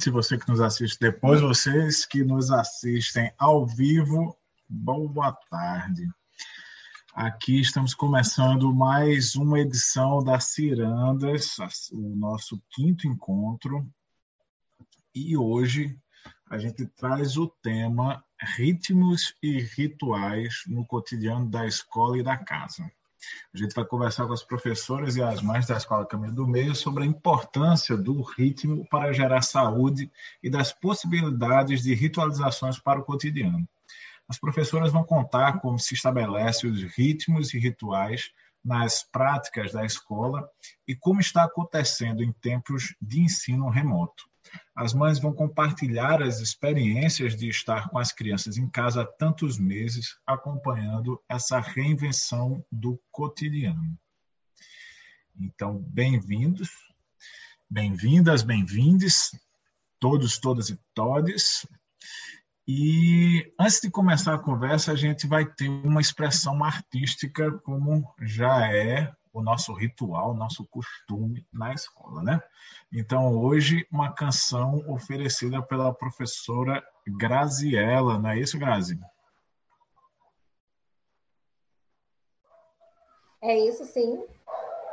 noite. Você que nos assiste depois, vocês que nos assistem ao vivo, boa tarde. Aqui estamos começando mais uma edição da Cirandas, o nosso quinto encontro. E hoje a gente traz o tema ritmos e rituais no cotidiano da escola e da casa. A gente vai conversar com as professoras e as mães da Escola Caminho do Meio sobre a importância do ritmo para gerar saúde e das possibilidades de ritualizações para o cotidiano. As professoras vão contar como se estabelece os ritmos e rituais nas práticas da escola e como está acontecendo em tempos de ensino remoto. As mães vão compartilhar as experiências de estar com as crianças em casa há tantos meses, acompanhando essa reinvenção do cotidiano. Então, bem-vindos, bem-vindas, bem-vindes, todos, todas e todes. E antes de começar a conversa, a gente vai ter uma expressão artística, como já é o nosso ritual, o nosso costume na escola, né? Então, hoje, uma canção oferecida pela professora Graziella, não é isso, Grazi? É isso, sim.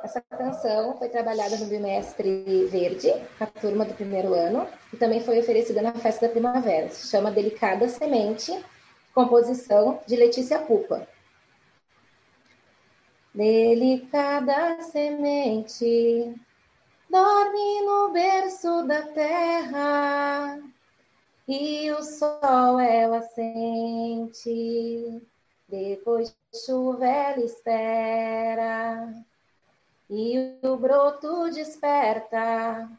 Essa canção foi trabalhada no bimestre verde, a turma do primeiro ano, e também foi oferecida na festa da primavera. Se chama Delicada Semente, composição de Letícia Pupa. Delicada semente, dorme no berço da terra, e o sol ela sente, depois chuva ela espera, e o broto desperta,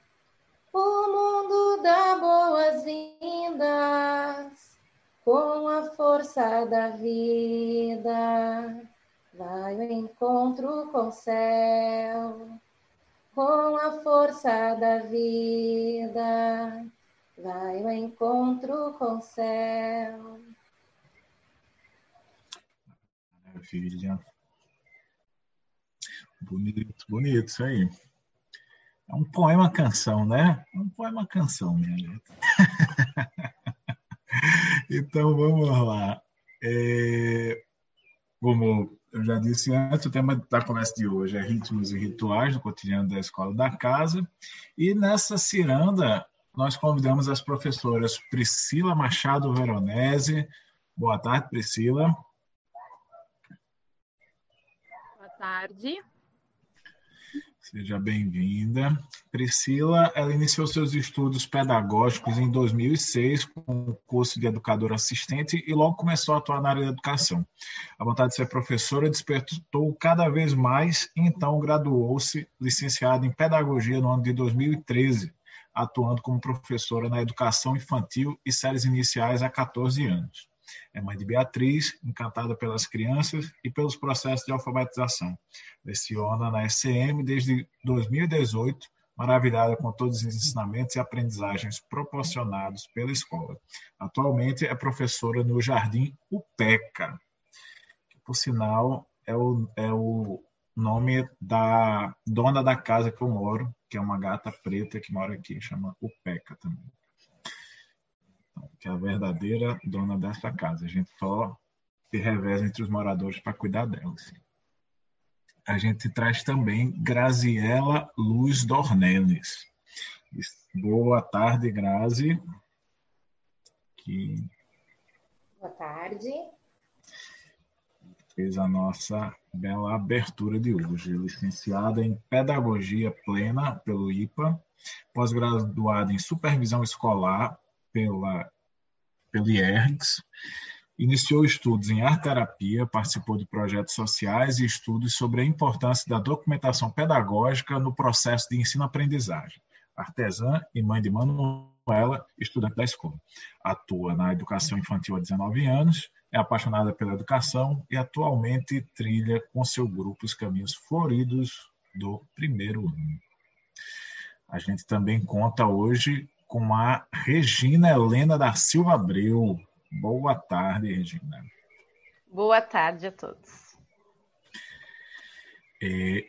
o mundo dá boas-vindas, com a força da vida Vai ao encontro com o céu, com a força da vida. Vai ao encontro com o céu. Maravilha. Bonito, bonito isso aí. É um poema canção, né? É um poema canção, minha gente. então vamos lá. É, como eu já disse antes, o tema da conversa de hoje é ritmos e rituais do cotidiano da escola da casa. E nessa ciranda, nós convidamos as professoras Priscila Machado Veronese. Boa tarde, Priscila. Boa tarde. Seja bem-vinda. Priscila, ela iniciou seus estudos pedagógicos em 2006 com o curso de educadora assistente e logo começou a atuar na área da educação. A vontade de ser professora despertou cada vez mais então graduou-se licenciada em pedagogia no ano de 2013, atuando como professora na educação infantil e séries iniciais há 14 anos. É mãe de Beatriz, encantada pelas crianças e pelos processos de alfabetização. Leciona na SCM desde 2018, maravilhada com todos os ensinamentos e aprendizagens proporcionados pela escola. Atualmente é professora no Jardim UPECA, que, por sinal, é o, é o nome da dona da casa que eu moro, que é uma gata preta que mora aqui, chama UPECA também que é a verdadeira dona dessa casa. A gente só se reveza entre os moradores para cuidar delas. A gente traz também Graziela Luz Dornelles. Boa tarde, Grazi. Que Boa tarde. Fez a nossa bela abertura de hoje. Licenciada em Pedagogia Plena pelo IPA, pós-graduada em Supervisão Escolar pela pelo IERGS, iniciou estudos em arte-terapia, participou de projetos sociais e estudos sobre a importância da documentação pedagógica no processo de ensino-aprendizagem. Artesã e mãe de Manuela, estudante da escola. Atua na educação infantil há 19 anos, é apaixonada pela educação e atualmente trilha com seu grupo os caminhos floridos do primeiro ano. A gente também conta hoje com a Regina Helena da Silva Abreu. Boa tarde, Regina. Boa tarde a todos. É,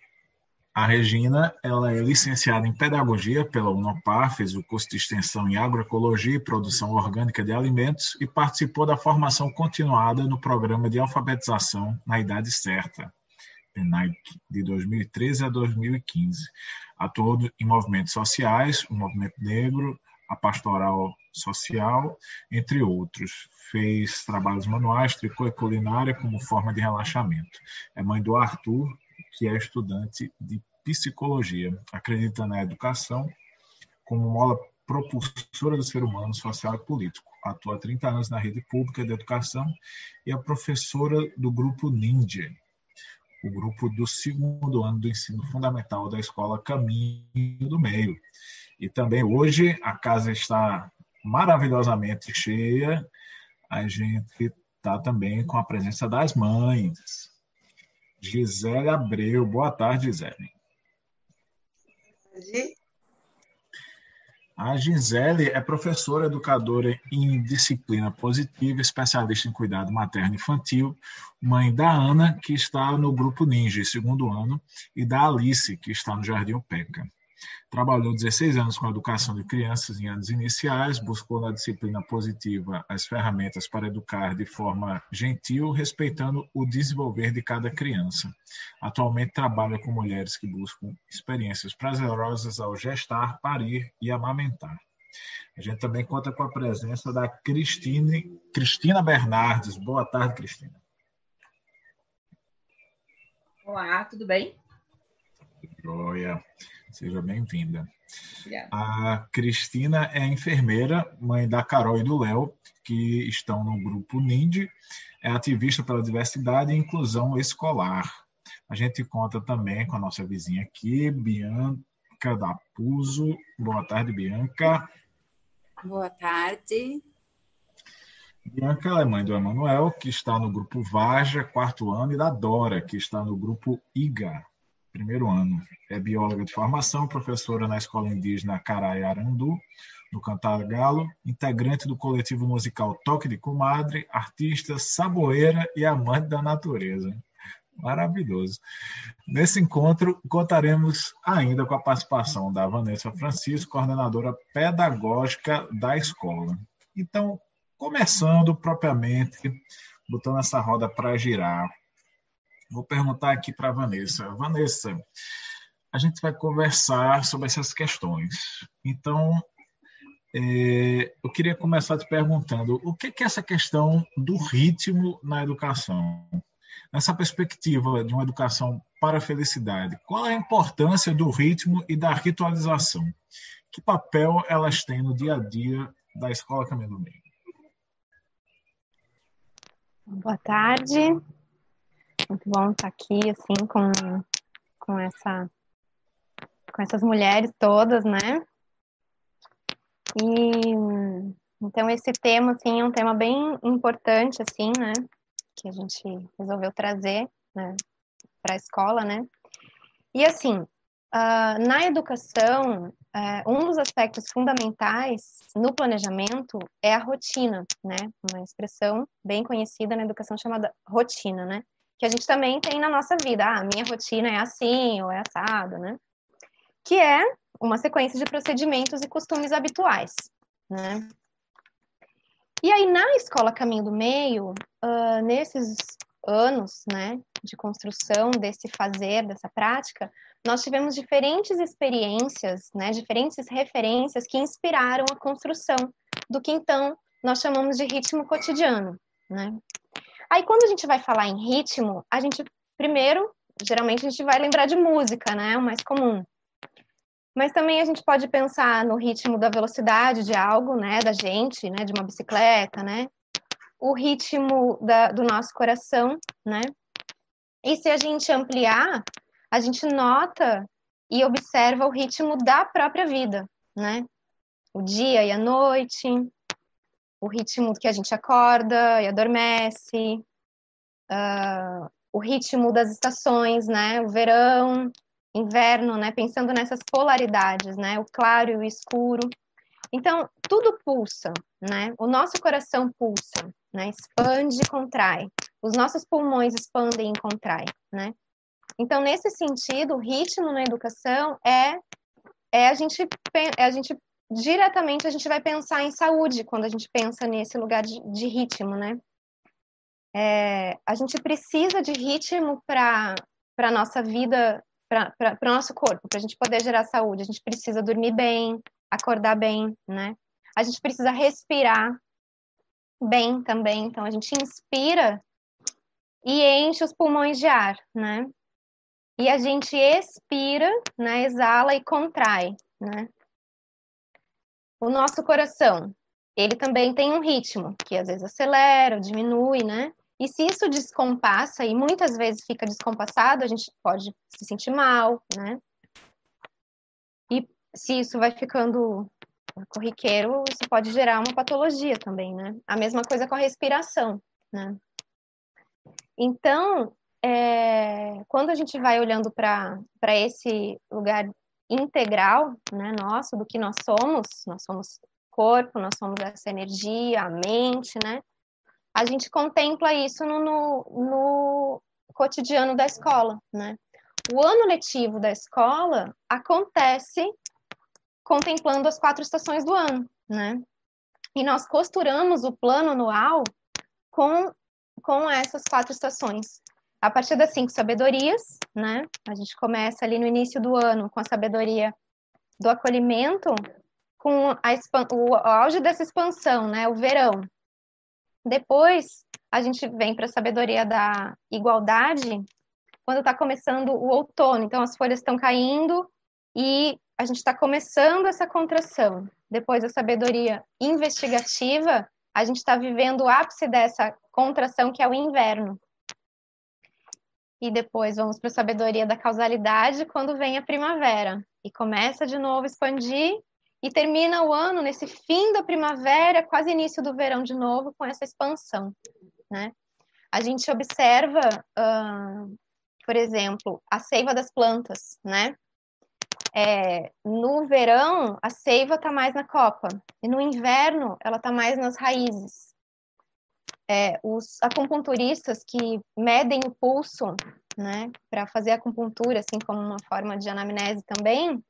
A Regina, ela é licenciada em Pedagogia pela Unopar, fez o curso de extensão em Agroecologia e Produção Orgânica de Alimentos e participou da formação continuada no Programa de Alfabetização na Idade Certa, de 2013 a 2015. Atuou em movimentos sociais, o Movimento Negro, a Pastoral Social, entre outros. Fez trabalhos manuais, tricô e culinária como forma de relaxamento. É mãe do Arthur, que é estudante de psicologia. Acredita na educação como mola propulsora do ser humano social e político. Atua há 30 anos na rede pública de educação e é professora do grupo Ninja, o grupo do segundo ano do ensino fundamental da escola Caminho do Meio. E também hoje a casa está maravilhosamente cheia. A gente está também com a presença das mães. Gisele Abreu. Boa tarde, Gisele. A Gisele é professora educadora em disciplina positiva, especialista em cuidado materno infantil, mãe da Ana, que está no grupo Ninja, segundo ano, e da Alice, que está no Jardim Peca. Trabalhou 16 anos com a educação de crianças em anos iniciais, buscou na disciplina positiva as ferramentas para educar de forma gentil, respeitando o desenvolver de cada criança. Atualmente trabalha com mulheres que buscam experiências prazerosas ao gestar, parir e amamentar. A gente também conta com a presença da Cristine, Cristina Bernardes. Boa tarde, Cristina. Olá, tudo bem? Joia. Seja bem-vinda. A Cristina é enfermeira, mãe da Carol e do Léo, que estão no grupo NIND, é ativista pela diversidade e inclusão escolar. A gente conta também com a nossa vizinha aqui, Bianca da Puso. Boa tarde, Bianca. Boa tarde. Bianca é mãe do Emanuel, que está no grupo Vaja, quarto ano, e da Dora, que está no grupo IGA, primeiro ano. É bióloga de formação, professora na Escola Indígena Caraiarandu, no Cantar Galo, integrante do coletivo musical Toque de Comadre, artista, saboeira e amante da natureza. Maravilhoso. Nesse encontro, contaremos ainda com a participação da Vanessa Francisco, coordenadora pedagógica da escola. Então, começando propriamente, botando essa roda para girar, Vou perguntar aqui para a Vanessa. Vanessa, a gente vai conversar sobre essas questões. Então, é, eu queria começar te perguntando o que é essa questão do ritmo na educação? Nessa perspectiva de uma educação para a felicidade, qual é a importância do ritmo e da ritualização? Que papel elas têm no dia a dia da Escola Caminho do Meio? Boa tarde. Muito bom estar aqui, assim, com, com, essa, com essas mulheres todas, né? E, então, esse tema, assim, é um tema bem importante, assim, né? Que a gente resolveu trazer né, para a escola, né? E, assim, Uh, na educação, uh, um dos aspectos fundamentais no planejamento é a rotina, né? Uma expressão bem conhecida na educação chamada rotina, né? Que a gente também tem na nossa vida. Ah, minha rotina é assim ou é assado, né? Que é uma sequência de procedimentos e costumes habituais, né? E aí, na escola Caminho do Meio, uh, nesses anos, né, de construção desse fazer, dessa prática, nós tivemos diferentes experiências, né, diferentes referências que inspiraram a construção do que então nós chamamos de ritmo cotidiano, né? Aí, quando a gente vai falar em ritmo, a gente, primeiro, geralmente a gente vai lembrar de música, né? O mais comum. Mas também a gente pode pensar no ritmo da velocidade de algo, né? Da gente, né? De uma bicicleta, né? O ritmo da, do nosso coração, né? E se a gente ampliar, a gente nota e observa o ritmo da própria vida, né? O dia e a noite, o ritmo que a gente acorda e adormece, uh, o ritmo das estações, né? O verão, inverno, né? Pensando nessas polaridades, né? O claro e o escuro. Então, tudo pulsa, né? O nosso coração pulsa, né? Expande e contrai. Os nossos pulmões expandem e contraem, né? Então, nesse sentido, o ritmo na educação é, é a gente é a gente diretamente a gente vai pensar em saúde quando a gente pensa nesse lugar de, de ritmo, né? É, a gente precisa de ritmo para a nossa vida, para o nosso corpo, para a gente poder gerar saúde. A gente precisa dormir bem, acordar bem, né? A gente precisa respirar bem também. Então, a gente inspira e enche os pulmões de ar, né? E a gente expira, né? Exala e contrai, né? O nosso coração, ele também tem um ritmo, que às vezes acelera, diminui, né? E se isso descompassa, e muitas vezes fica descompassado, a gente pode se sentir mal, né? E se isso vai ficando corriqueiro, isso pode gerar uma patologia também, né? A mesma coisa com a respiração, né? Então, é, quando a gente vai olhando para esse lugar integral, né, nosso, do que nós somos, nós somos corpo, nós somos essa energia, a mente, né? A gente contempla isso no, no, no cotidiano da escola, né? O ano letivo da escola acontece contemplando as quatro estações do ano, né? E nós costuramos o plano anual com com essas quatro estações. A partir das cinco sabedorias, né? A gente começa ali no início do ano com a sabedoria do acolhimento, com a, o auge dessa expansão, né? O verão. Depois, a gente vem para a sabedoria da igualdade, quando está começando o outono. Então, as folhas estão caindo e a gente está começando essa contração. Depois, a sabedoria investigativa, a gente está vivendo o ápice dessa contração, que é o inverno. E depois vamos para a sabedoria da causalidade, quando vem a primavera. E começa de novo a expandir e termina o ano nesse fim da primavera, quase início do verão de novo, com essa expansão. Né? A gente observa, uh, por exemplo, a seiva das plantas, né? É, no verão, a seiva está mais na copa, e no inverno, ela está mais nas raízes. É, os acupunturistas que medem o pulso, né, para fazer acupuntura, assim como uma forma de anamnese também,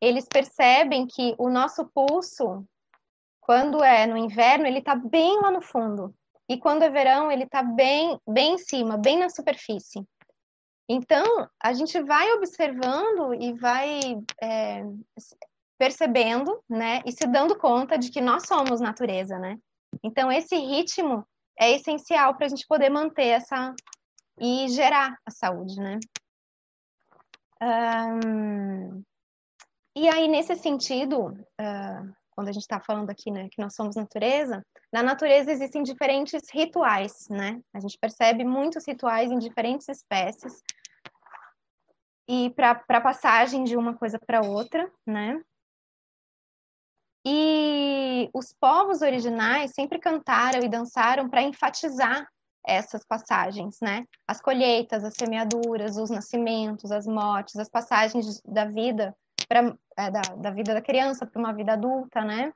eles percebem que o nosso pulso, quando é no inverno, ele está bem lá no fundo, e quando é verão, ele está bem, bem em cima, bem na superfície. Então, a gente vai observando e vai é, percebendo, né, e se dando conta de que nós somos natureza, né? Então, esse ritmo é essencial para a gente poder manter essa e gerar a saúde, né? Um, e aí, nesse sentido, uh, quando a gente está falando aqui, né, que nós somos natureza, na natureza existem diferentes rituais, né? A gente percebe muitos rituais em diferentes espécies, e para passagem de uma coisa para outra, né? E os povos originais sempre cantaram e dançaram para enfatizar essas passagens, né? As colheitas, as semeaduras, os nascimentos, as mortes, as passagens da vida é, da, da vida da criança para uma vida adulta, né?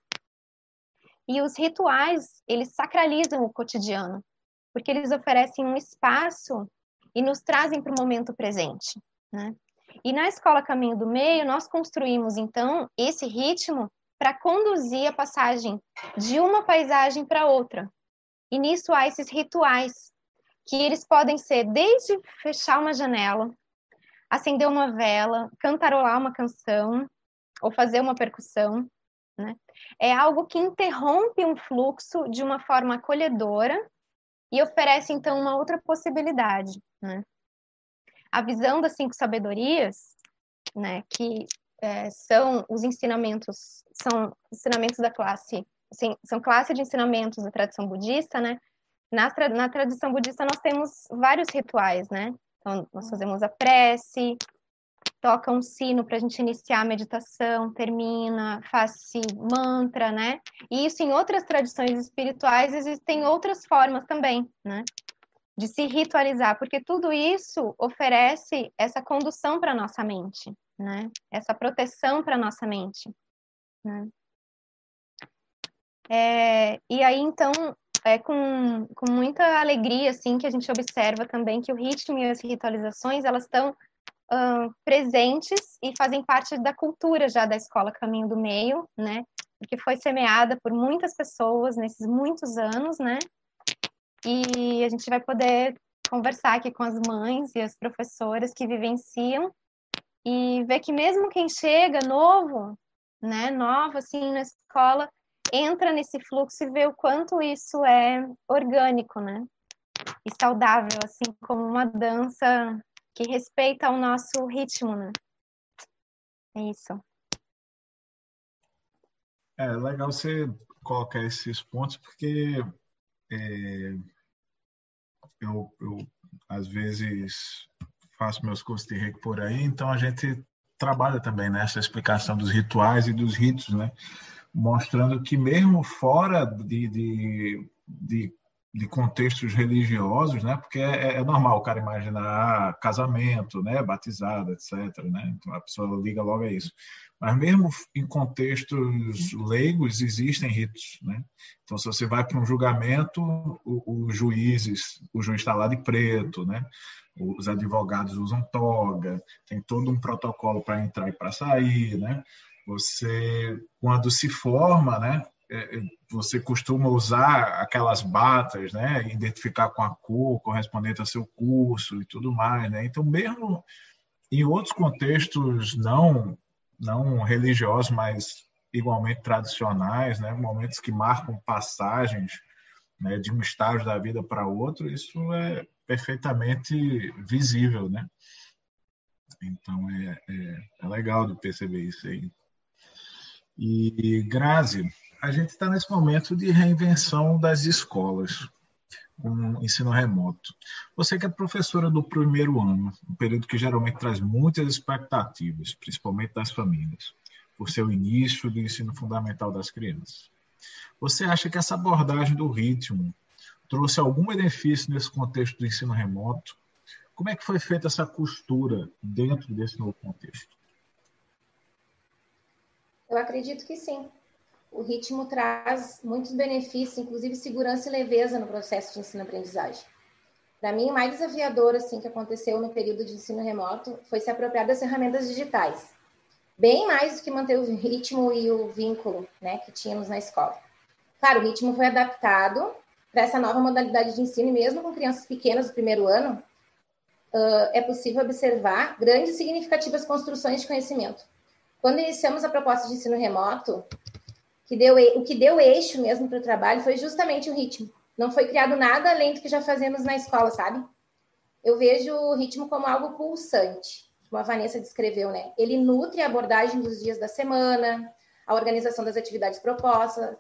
E os rituais, eles sacralizam o cotidiano, porque eles oferecem um espaço e nos trazem para o momento presente. Né? E na Escola Caminho do Meio, nós construímos, então, esse ritmo para conduzir a passagem de uma paisagem para outra. E nisso há esses rituais, que eles podem ser desde fechar uma janela, acender uma vela, cantarolar uma canção, ou fazer uma percussão, né? É algo que interrompe um fluxo de uma forma acolhedora e oferece, então, uma outra possibilidade, né? a visão das cinco sabedorias, né, que é, são os ensinamentos, são ensinamentos da classe, assim, são classe de ensinamentos da tradição budista, né? Na, na tradição budista nós temos vários rituais, né? Então, nós fazemos a prece, toca um sino para a gente iniciar a meditação, termina, faz-se mantra, né? E isso em outras tradições espirituais existem outras formas também, né? de se ritualizar, porque tudo isso oferece essa condução para nossa mente, né? Essa proteção para nossa mente, né? É, e aí então é com, com muita alegria, assim, que a gente observa também que o ritmo e as ritualizações, elas estão uh, presentes e fazem parte da cultura já da escola Caminho do Meio, né? Que foi semeada por muitas pessoas nesses muitos anos, né? E a gente vai poder conversar aqui com as mães e as professoras que vivenciam e ver que mesmo quem chega novo, né, nova assim na escola, entra nesse fluxo e vê o quanto isso é orgânico, né? E saudável, assim como uma dança que respeita o nosso ritmo, né? É isso. É legal você colocar esses pontos, porque é, eu, eu, às vezes, faço meus cursos de reiki por aí, então a gente trabalha também nessa explicação dos rituais e dos ritos, né? mostrando que mesmo fora de, de, de, de contextos religiosos, né, porque é, é, normal o cara imaginar casamento, né, batizado, etc. Né, então a pessoa liga logo a isso. Mas mesmo em contextos leigos existem ritos, né? Então se você vai para um julgamento, os juízes, o juiz está lá de preto, né? Os advogados usam toga, tem todo um protocolo para entrar e para sair, né? Você, quando se forma, né, é, é, você costuma usar aquelas batas, né, identificar com a cor correspondente ao seu curso e tudo mais, né? Então, mesmo em outros contextos não não religiosos, mas igualmente tradicionais, né, momentos que marcam passagens né, de um estágio da vida para outro, isso é perfeitamente visível, né? Então é, é, é legal de perceber isso aí. E, Grazi, a gente está nesse momento de reinvenção das escolas, com ensino remoto. Você que é professora do primeiro ano, um período que geralmente traz muitas expectativas, principalmente das famílias, por ser o início do ensino fundamental das crianças. Você acha que essa abordagem do ritmo trouxe algum benefício nesse contexto do ensino remoto? Como é que foi feita essa costura dentro desse novo contexto? Eu acredito que sim. O ritmo traz muitos benefícios, inclusive segurança e leveza no processo de ensino-aprendizagem. Para mim, o mais desafiador assim que aconteceu no período de ensino remoto foi se apropriar das ferramentas digitais, bem mais do que manter o ritmo e o vínculo, né, que tínhamos na escola. Claro, o ritmo foi adaptado para essa nova modalidade de ensino, e mesmo com crianças pequenas do primeiro ano, uh, é possível observar grandes e significativas construções de conhecimento. Quando iniciamos a proposta de ensino remoto, que deu, o que deu eixo mesmo para o trabalho foi justamente o ritmo. Não foi criado nada além do que já fazemos na escola, sabe? Eu vejo o ritmo como algo pulsante, como a Vanessa descreveu, né? Ele nutre a abordagem dos dias da semana, a organização das atividades propostas,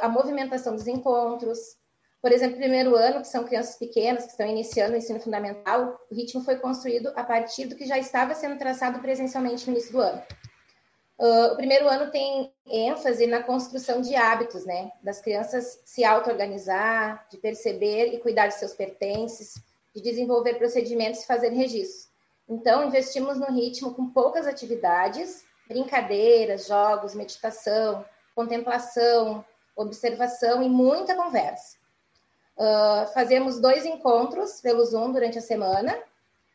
a movimentação dos encontros. Por exemplo, primeiro ano, que são crianças pequenas que estão iniciando o ensino fundamental, o ritmo foi construído a partir do que já estava sendo traçado presencialmente no início do ano. Uh, o primeiro ano tem ênfase na construção de hábitos, né? Das crianças se auto-organizar, de perceber e cuidar de seus pertences, de desenvolver procedimentos e fazer registros. Então, investimos no ritmo com poucas atividades, brincadeiras, jogos, meditação, contemplação, observação e muita conversa. Uh, fazemos dois encontros pelo Zoom durante a semana,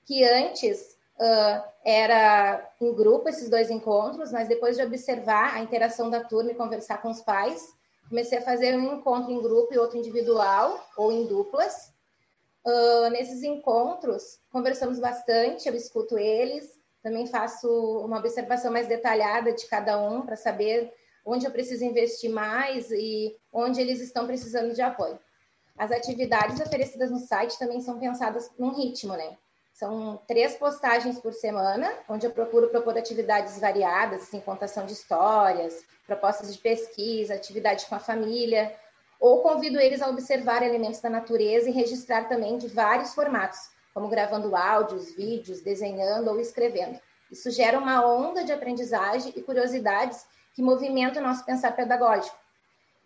que antes uh, era em grupo esses dois encontros, mas depois de observar a interação da turma e conversar com os pais, comecei a fazer um encontro em grupo e outro individual ou em duplas. Uh, nesses encontros, conversamos bastante, eu escuto eles, também faço uma observação mais detalhada de cada um para saber onde eu preciso investir mais e onde eles estão precisando de apoio. As atividades oferecidas no site também são pensadas num ritmo, né? São três postagens por semana, onde eu procuro propor atividades variadas, assim, contação de histórias, propostas de pesquisa, atividade com a família, ou convido eles a observar elementos da natureza e registrar também de vários formatos, como gravando áudios, vídeos, desenhando ou escrevendo. Isso gera uma onda de aprendizagem e curiosidades que movimenta o nosso pensar pedagógico.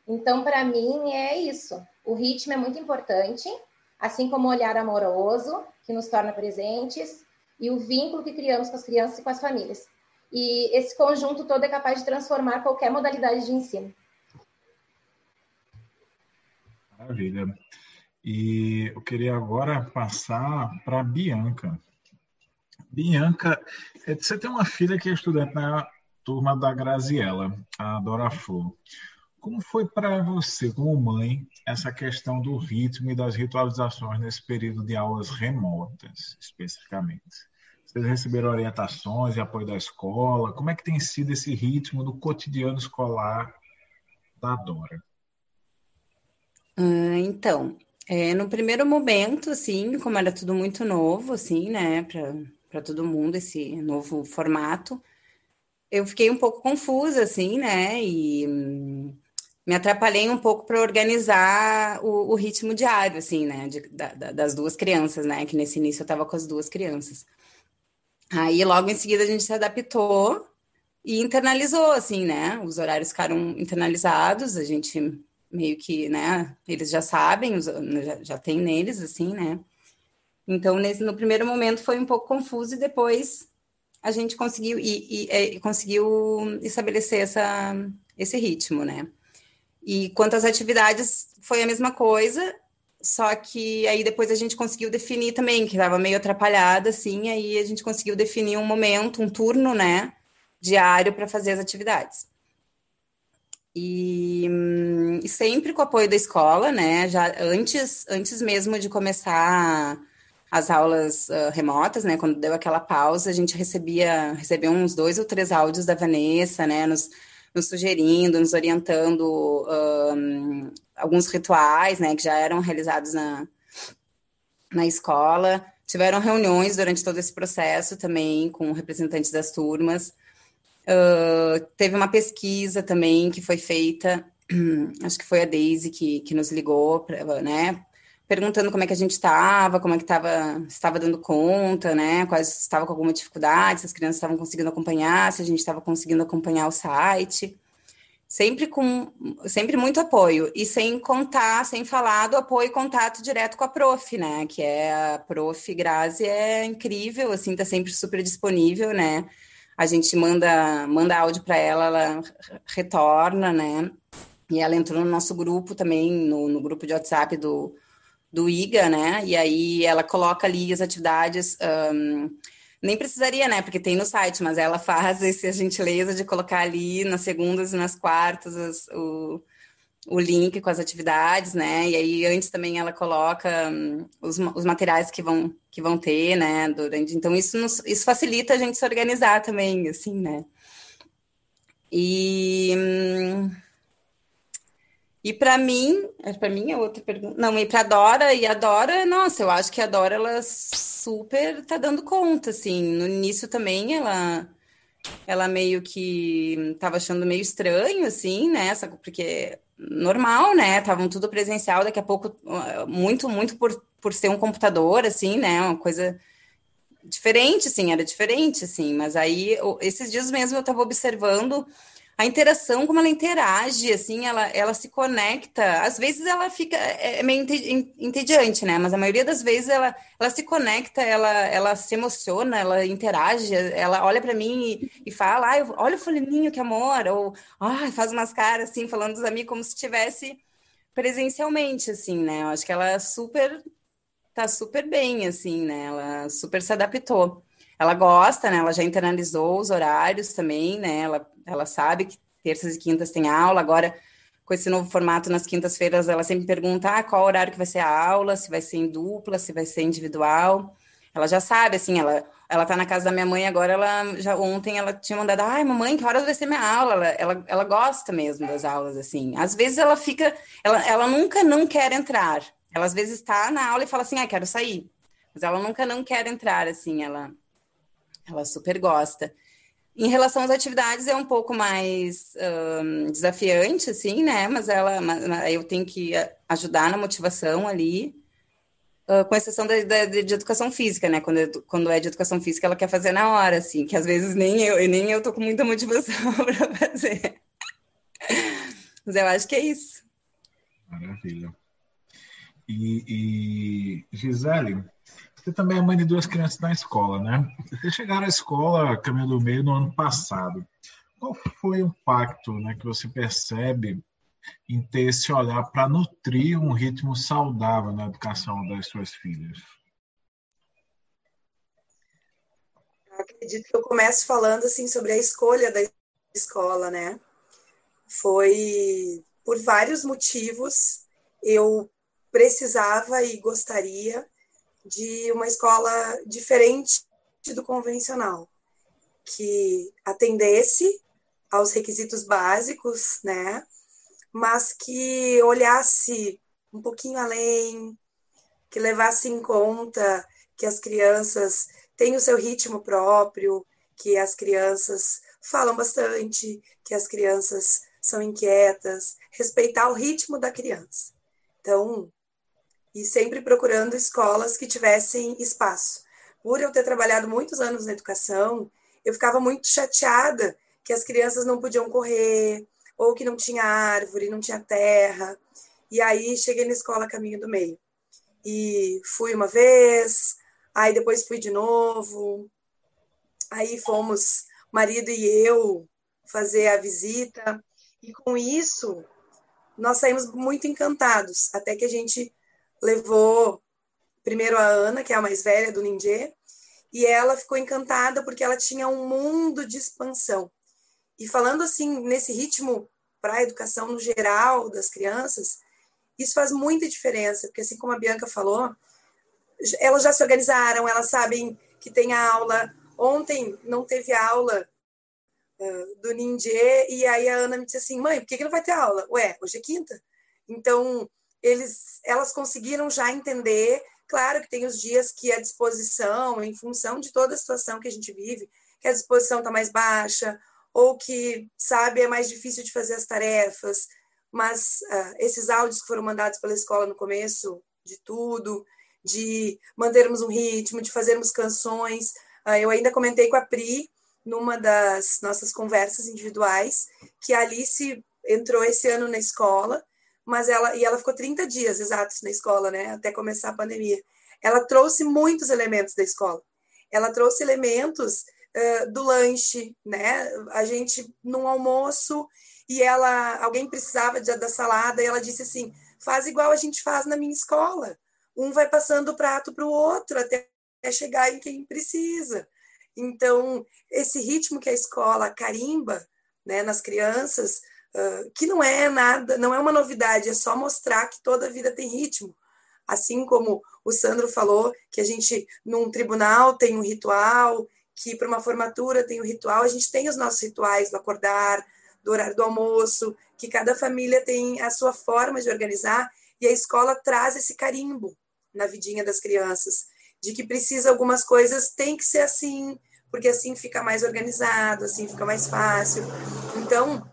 Então, para mim, é isso. O ritmo é muito importante, assim como o olhar amoroso, que nos torna presentes, e o vínculo que criamos com as crianças e com as famílias. E esse conjunto todo é capaz de transformar qualquer modalidade de ensino. Maravilha. E eu queria agora passar para a Bianca. Bianca, é, você tem uma filha que é estudante na turma da Graziella, a Dora Flor. Como foi para você, como mãe, essa questão do ritmo e das ritualizações nesse período de aulas remotas, especificamente? Vocês receberam orientações e apoio da escola? Como é que tem sido esse ritmo do cotidiano escolar da Dora? Ah, então, é, no primeiro momento, assim, como era tudo muito novo, assim, né, para todo mundo, esse novo formato, eu fiquei um pouco confusa, assim, né, e me atrapalhei um pouco para organizar o, o, ritmo diário, assim, né, de, da, das duas crianças, né, que nesse início eu estava com as duas crianças. Aí, logo em seguida, a gente se adaptou e internalizou, assim, né, os horários ficaram internalizados, a gente meio que, né, eles já sabem, já, já tem neles, assim, né? Então, nesse, no primeiro momento foi um pouco confuso e depois a gente conseguiu e, e, e conseguiu estabelecer essa, esse ritmo, né? E quanto às atividades, foi a mesma coisa, só que aí depois a gente conseguiu definir também, que estava meio atrapalhada, assim, aí a gente conseguiu definir um momento, um turno, né, diário para fazer as atividades. E, e, sempre com o apoio da escola, né? Já antes, antes mesmo de começar as aulas uh, remotas, né? Quando deu aquela pausa, a gente recebia, recebeu uns dois ou três áudios da Vanessa, né? Nos, nos sugerindo, nos orientando um, alguns rituais, né? Que já eram realizados na, na escola. Tiveram reuniões durante todo esse processo também com representantes das turmas. Uh, teve uma pesquisa também que foi feita, acho que foi a Daisy que, que nos ligou, né? Perguntando como é que a gente estava, como é que estava, estava dando conta, né? Quais estava com alguma dificuldade, se as crianças estavam conseguindo acompanhar, se a gente estava conseguindo acompanhar o site. Sempre com sempre muito apoio. E sem contar, sem falar do apoio e contato direto com a prof, né? Que é a prof Grazi é incrível, assim, tá sempre super disponível, né? a gente manda, manda áudio para ela, ela retorna, né? E ela entrou no nosso grupo também, no, no grupo de WhatsApp do, do IGA, né? E aí ela coloca ali as atividades. Um, nem precisaria, né? Porque tem no site, mas ela faz essa gentileza de colocar ali nas segundas e nas quartas as, o, o link com as atividades, né? E aí antes também ela coloca um, os, os materiais que vão que vão ter, né? Durante então isso nos, isso facilita a gente se organizar também, assim, né? E hum, e para mim, é, para mim é outra pergunta. Não, e para Dora e a Dora, nossa, eu acho que a Dora ela super tá dando conta, assim. No início também ela ela meio que tava achando meio estranho, assim, né? Porque normal, né? Estavam tudo presencial, daqui a pouco, muito, muito por, por ser um computador, assim, né? Uma coisa diferente, assim, era diferente, assim, mas aí, esses dias mesmo eu estava observando a interação, como ela interage, assim, ela, ela se conecta. Às vezes ela fica é, é meio entediante, né? Mas a maioria das vezes ela, ela se conecta, ela, ela se emociona, ela interage, ela olha para mim e, e fala, ah, olha o fulaninho, que amor, ou ah, faz umas caras assim, falando dos amigos como se estivesse presencialmente, assim, né? Eu acho que ela super tá super bem, assim, né? Ela super se adaptou. Ela gosta, né? Ela já internalizou os horários também, né? Ela ela sabe que terças e quintas tem aula, agora com esse novo formato nas quintas-feiras, ela sempre pergunta ah, qual horário que vai ser a aula, se vai ser em dupla, se vai ser individual. Ela já sabe, assim, ela, ela tá na casa da minha mãe agora, ela já ontem ela tinha mandado, ai, mamãe, que horas vai ser minha aula? Ela, ela, ela gosta mesmo das aulas, assim. Às vezes ela fica, ela, ela nunca não quer entrar. Ela às vezes está na aula e fala assim, ah, quero sair. Mas ela nunca não quer entrar, assim, ela, ela super gosta. Em relação às atividades é um pouco mais um, desafiante, assim, né? Mas ela, eu tenho que ajudar na motivação ali, uh, com exceção da, da, de educação física, né? Quando, quando é de educação física, ela quer fazer na hora, assim, que às vezes nem eu, nem eu tô com muita motivação para fazer. Mas eu acho que é isso. Maravilha. E, e Gisele, você também é mãe de duas crianças na escola, né? Vocês chegaram à escola Caminho do Meio no ano passado. Qual foi o impacto né, que você percebe em ter esse olhar para nutrir um ritmo saudável na educação das suas filhas? Acredito que eu começo falando assim sobre a escolha da escola, né? Foi por vários motivos eu precisava e gostaria de uma escola diferente do convencional, que atendesse aos requisitos básicos, né? Mas que olhasse um pouquinho além, que levasse em conta que as crianças têm o seu ritmo próprio, que as crianças falam bastante, que as crianças são inquietas, respeitar o ritmo da criança. Então, e sempre procurando escolas que tivessem espaço. Por eu ter trabalhado muitos anos na educação, eu ficava muito chateada que as crianças não podiam correr, ou que não tinha árvore, não tinha terra. E aí cheguei na escola Caminho do Meio. E fui uma vez, aí depois fui de novo. Aí fomos, marido e eu, fazer a visita. E com isso, nós saímos muito encantados, até que a gente levou primeiro a Ana, que é a mais velha do Ninjê, e ela ficou encantada porque ela tinha um mundo de expansão. E falando assim, nesse ritmo para a educação no geral das crianças, isso faz muita diferença, porque assim como a Bianca falou, elas já se organizaram, elas sabem que tem aula. Ontem não teve aula uh, do Ninjê, e aí a Ana me disse assim, mãe, por que, que não vai ter aula? Ué, hoje é quinta. Então, eles, elas conseguiram já entender. Claro que tem os dias que a disposição, em função de toda a situação que a gente vive, que a disposição está mais baixa, ou que, sabe, é mais difícil de fazer as tarefas. Mas uh, esses áudios que foram mandados pela escola no começo de tudo, de mantermos um ritmo, de fazermos canções. Uh, eu ainda comentei com a Pri, numa das nossas conversas individuais, que a Alice entrou esse ano na escola mas ela e ela ficou 30 dias exatos na escola, né, até começar a pandemia. Ela trouxe muitos elementos da escola. Ela trouxe elementos uh, do lanche, né? A gente num almoço e ela alguém precisava de, da salada e ela disse assim: "Faz igual a gente faz na minha escola. Um vai passando o prato para o outro até chegar em quem precisa". Então, esse ritmo que a escola carimba, né, nas crianças, que não é nada, não é uma novidade, é só mostrar que toda vida tem ritmo. Assim como o Sandro falou, que a gente, num tribunal, tem um ritual, que para uma formatura tem um ritual, a gente tem os nossos rituais do acordar, do horário do almoço, que cada família tem a sua forma de organizar, e a escola traz esse carimbo na vidinha das crianças, de que precisa algumas coisas, tem que ser assim, porque assim fica mais organizado, assim fica mais fácil. Então,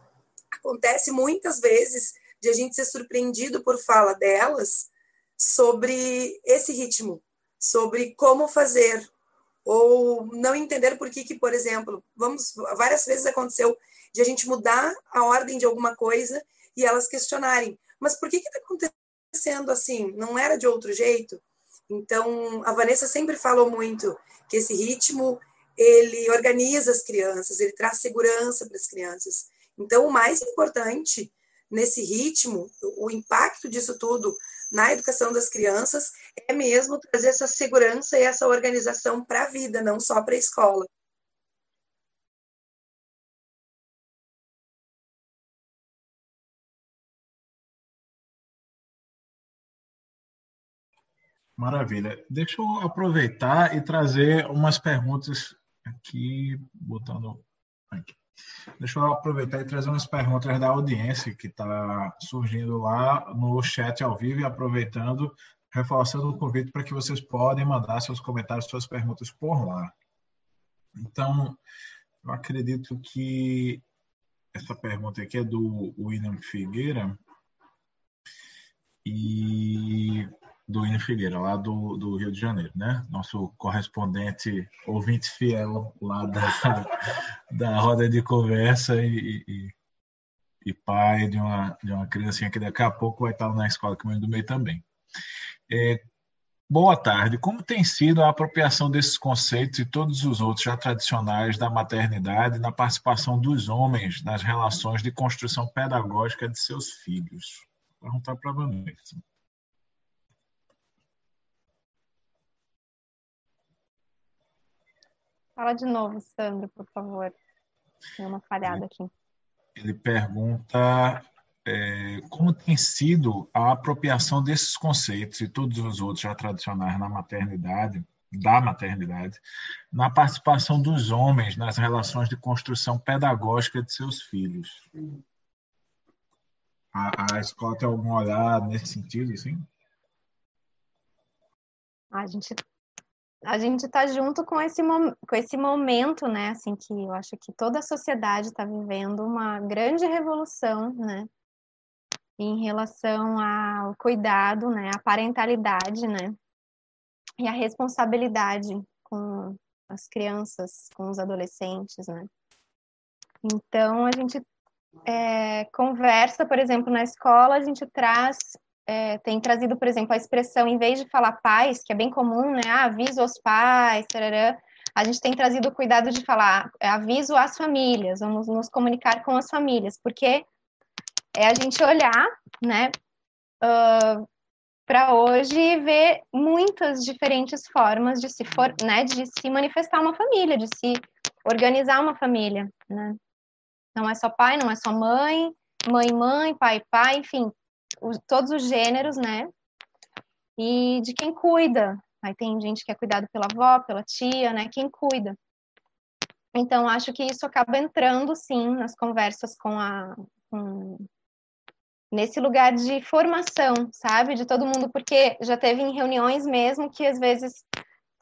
acontece muitas vezes de a gente ser surpreendido por fala delas sobre esse ritmo, sobre como fazer, ou não entender por que, que por exemplo, vamos, várias vezes aconteceu de a gente mudar a ordem de alguma coisa e elas questionarem, mas por que está acontecendo assim? Não era de outro jeito? Então, a Vanessa sempre falou muito que esse ritmo ele organiza as crianças, ele traz segurança para as crianças. Então, o mais importante nesse ritmo, o impacto disso tudo na educação das crianças é mesmo trazer essa segurança e essa organização para a vida, não só para a escola. Maravilha. Deixa eu aproveitar e trazer umas perguntas aqui, botando aqui. Deixa eu aproveitar e trazer umas perguntas da audiência que está surgindo lá no chat ao vivo e aproveitando, reforçando o convite para que vocês podem mandar seus comentários, suas perguntas por lá. Então, eu acredito que essa pergunta aqui é do William Figueira e do Ine Figueira, lá do, do Rio de Janeiro, né? Nosso correspondente, ouvinte fiel lá da, da roda de conversa e, e, e, pai de uma, de uma criancinha que daqui a pouco vai estar na escola Caminho do Meio também. É, Boa tarde. Como tem sido a apropriação desses conceitos e todos os outros já tradicionais da maternidade na participação dos homens nas relações de construção pedagógica de seus filhos? Vou perguntar para a Vanessa. Fala de novo, Sandro, por favor. Tem uma falhada aqui. Ele pergunta é, como tem sido a apropriação desses conceitos e todos os outros já tradicionais na maternidade, da maternidade, na participação dos homens nas relações de construção pedagógica de seus filhos. A, a escola tem algum olhar nesse sentido, sim? A gente a gente está junto com esse, com esse momento, né? Assim, que eu acho que toda a sociedade está vivendo uma grande revolução, né? em relação ao cuidado, né, a parentalidade, né, e a responsabilidade com as crianças, com os adolescentes, né. Então a gente é, conversa, por exemplo, na escola a gente traz é, tem trazido, por exemplo, a expressão, em vez de falar pais, que é bem comum, né? Ah, aviso aos pais, tarará, a gente tem trazido o cuidado de falar aviso às famílias, vamos nos comunicar com as famílias, porque é a gente olhar, né, uh, para hoje e ver muitas diferentes formas de se for, né, de se manifestar uma família, de se organizar uma família, né? Não é só pai, não é só mãe, mãe, mãe, pai, pai, enfim, todos os gêneros, né? E de quem cuida. Aí tem gente que é cuidado pela avó, pela tia, né? Quem cuida. Então, acho que isso acaba entrando, sim, nas conversas com a, com, nesse lugar de formação, sabe, de todo mundo, porque já teve em reuniões mesmo que às vezes